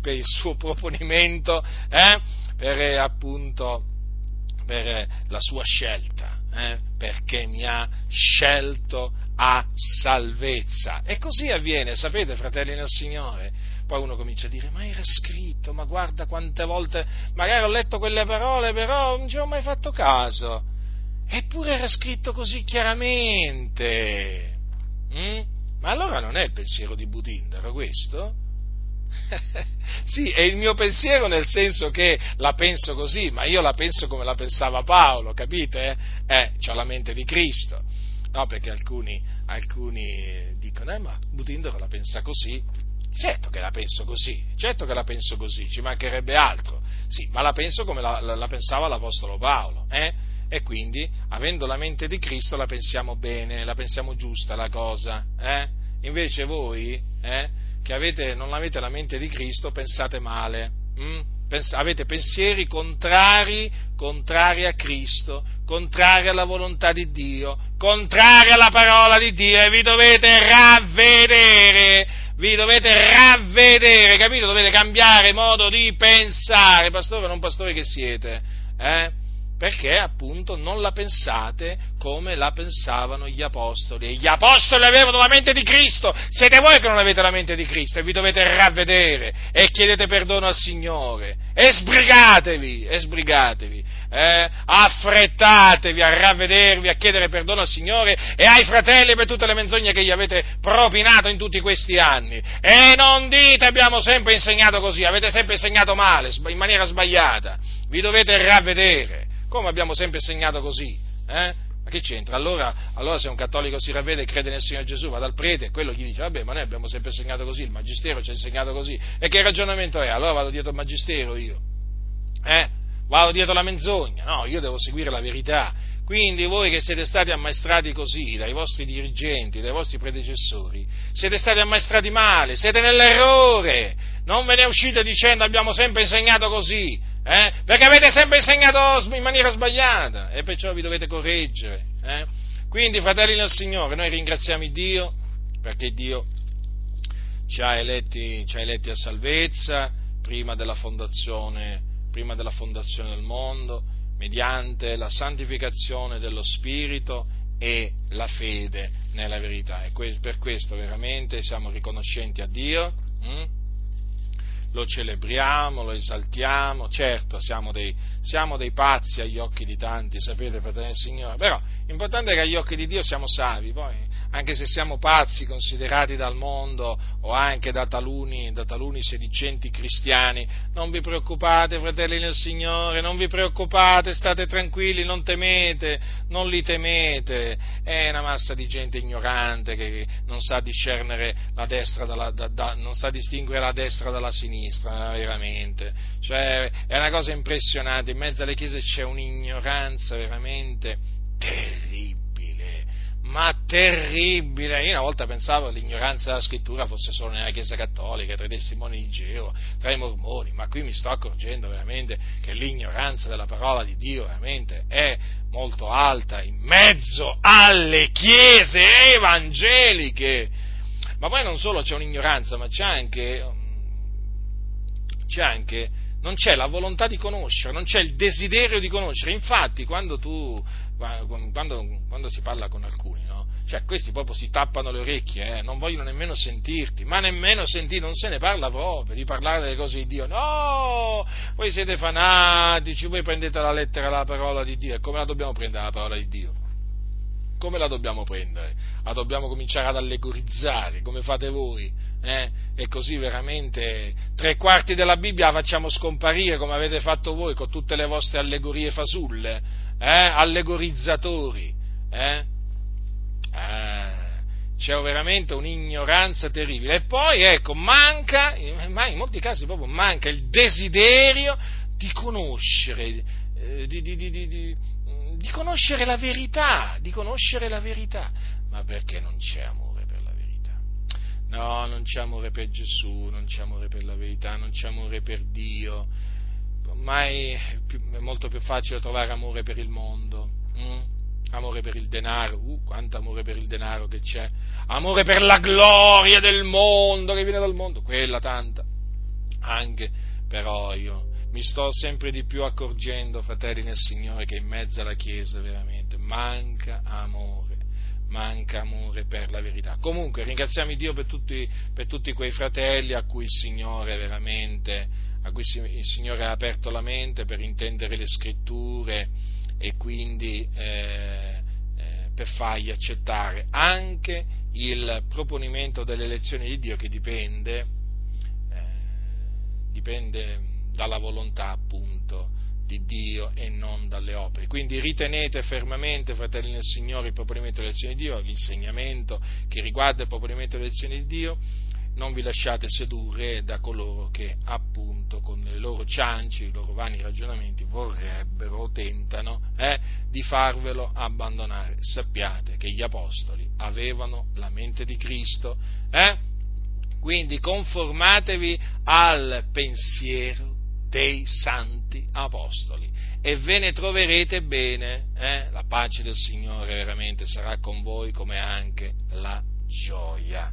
per il suo proponimento, eh? per appunto per la sua scelta, eh? perché mi ha scelto a salvezza. E così avviene, sapete, fratelli nel Signore. Poi uno comincia a dire, ma era scritto, ma guarda quante volte, magari ho letto quelle parole, però non ci ho mai fatto caso. Eppure era scritto così chiaramente. Mm? Ma allora non è il pensiero di Budindaro questo? sì, è il mio pensiero nel senso che la penso così, ma io la penso come la pensava Paolo, capite? Eh, ho la mente di Cristo. No, perché alcuni, alcuni dicono, eh, ma Budindaro la pensa così. Certo che la penso così, certo che la penso così, ci mancherebbe altro. Sì, ma la penso come la, la, la pensava l'Apostolo Paolo, eh? E quindi, avendo la mente di Cristo, la pensiamo bene, la pensiamo giusta la cosa. Eh? Invece voi, eh, che avete, non avete la mente di Cristo, pensate male. Hm? Pens- avete pensieri contrari, contrari a Cristo, contrari alla volontà di Dio, contrari alla parola di Dio e vi dovete ravvedere, vi dovete ravvedere, capito? Dovete cambiare modo di pensare, pastore o non pastore che siete, eh? Perché appunto non la pensate come la pensavano gli apostoli. E gli apostoli avevano la mente di Cristo, siete voi che non avete la mente di Cristo e vi dovete ravvedere e chiedete perdono al Signore e sbrigatevi, e sbrigatevi eh, affrettatevi a ravvedervi, a chiedere perdono al Signore e ai fratelli per tutte le menzogne che gli avete propinato in tutti questi anni. E non dite abbiamo sempre insegnato così, avete sempre insegnato male, in maniera sbagliata. Vi dovete ravvedere. Come abbiamo sempre insegnato così? Eh? Ma che c'entra? Allora, allora, se un cattolico si ravvede e crede nel Signore Gesù, va dal prete e quello gli dice, vabbè, ma noi abbiamo sempre insegnato così, il magistero ci ha insegnato così. E che ragionamento è? Allora vado dietro il magistero io. Eh? Vado dietro la menzogna. No, io devo seguire la verità. Quindi voi che siete stati ammaestrati così dai vostri dirigenti, dai vostri predecessori, siete stati ammaestrati male, siete nell'errore. Non ve ne uscite dicendo abbiamo sempre insegnato così eh? perché avete sempre insegnato in maniera sbagliata e perciò vi dovete correggere. Eh? Quindi, fratelli del Signore, noi ringraziamo Dio perché Dio ci ha eletti, ci ha eletti a salvezza prima della, prima della fondazione del mondo, mediante la santificazione dello Spirito e la fede nella verità. E per questo veramente siamo riconoscenti a Dio. Hm? Lo celebriamo, lo esaltiamo, certo siamo dei, siamo dei pazzi agli occhi di tanti, sapete, fratelli del Signore, però l'importante è che agli occhi di Dio siamo savi, poi anche se siamo pazzi considerati dal mondo o anche da taluni, da taluni sedicenti cristiani, non vi preoccupate, fratelli del Signore, non vi preoccupate, state tranquilli, non temete, non li temete, è una massa di gente ignorante che non sa discernere la destra dalla, da, da, non sa distinguere la destra dalla sinistra, veramente, cioè è una cosa impressionante, in mezzo alle chiese c'è un'ignoranza veramente terribile ma terribile. Io una volta pensavo che l'ignoranza della scrittura fosse solo nella Chiesa Cattolica, tra i testimoni di Geo, tra i mormoni, ma qui mi sto accorgendo veramente che l'ignoranza della parola di Dio veramente è molto alta in mezzo alle chiese evangeliche. Ma poi non solo c'è un'ignoranza, ma c'è anche, c'è anche non c'è la volontà di conoscere, non c'è il desiderio di conoscere. Infatti, quando tu quando, quando si parla con alcuni, no? Cioè, questi proprio si tappano le orecchie, eh? non vogliono nemmeno sentirti, ma nemmeno sentire, non se ne parla proprio di parlare delle cose di Dio. No, voi siete fanatici, voi prendete la lettera la parola di Dio. E come la dobbiamo prendere la parola di Dio? Come la dobbiamo prendere? La dobbiamo cominciare ad allegorizzare, come fate voi. Eh? E così veramente tre quarti della Bibbia la facciamo scomparire come avete fatto voi con tutte le vostre allegorie fasulle eh, allegorizzatori, eh? eh, c'è veramente un'ignoranza terribile. E poi, ecco, manca, ma in molti casi proprio manca il desiderio di conoscere, eh, di, di, di, di, conoscere la verità, di conoscere la verità. Ma perché non c'è amore? No, non c'è amore per Gesù, non c'è amore per la verità, non c'è amore per Dio ormai è molto più facile trovare amore per il mondo, hm? amore per il denaro, uh, quanto amore per il denaro che c'è, amore per la gloria del mondo che viene dal mondo, quella tanta, anche però io mi sto sempre di più accorgendo, fratelli nel Signore, che in mezzo alla Chiesa veramente manca amore, manca amore per la verità. Comunque ringraziamo Dio per tutti, per tutti quei fratelli a cui il Signore veramente a cui il Signore ha aperto la mente per intendere le scritture e quindi eh, eh, per fargli accettare anche il proponimento delle lezioni di Dio che dipende, eh, dipende dalla volontà appunto di Dio e non dalle opere. Quindi ritenete fermamente, fratelli nel Signore, il proponimento delle lezioni di Dio, l'insegnamento che riguarda il proponimento delle lezioni di Dio, non vi lasciate sedurre da coloro che appunto con i loro cianci, i loro vani ragionamenti vorrebbero o tentano eh, di farvelo abbandonare. Sappiate che gli apostoli avevano la mente di Cristo, eh? quindi conformatevi al pensiero dei santi apostoli e ve ne troverete bene, eh? la pace del Signore veramente sarà con voi come anche la gioia.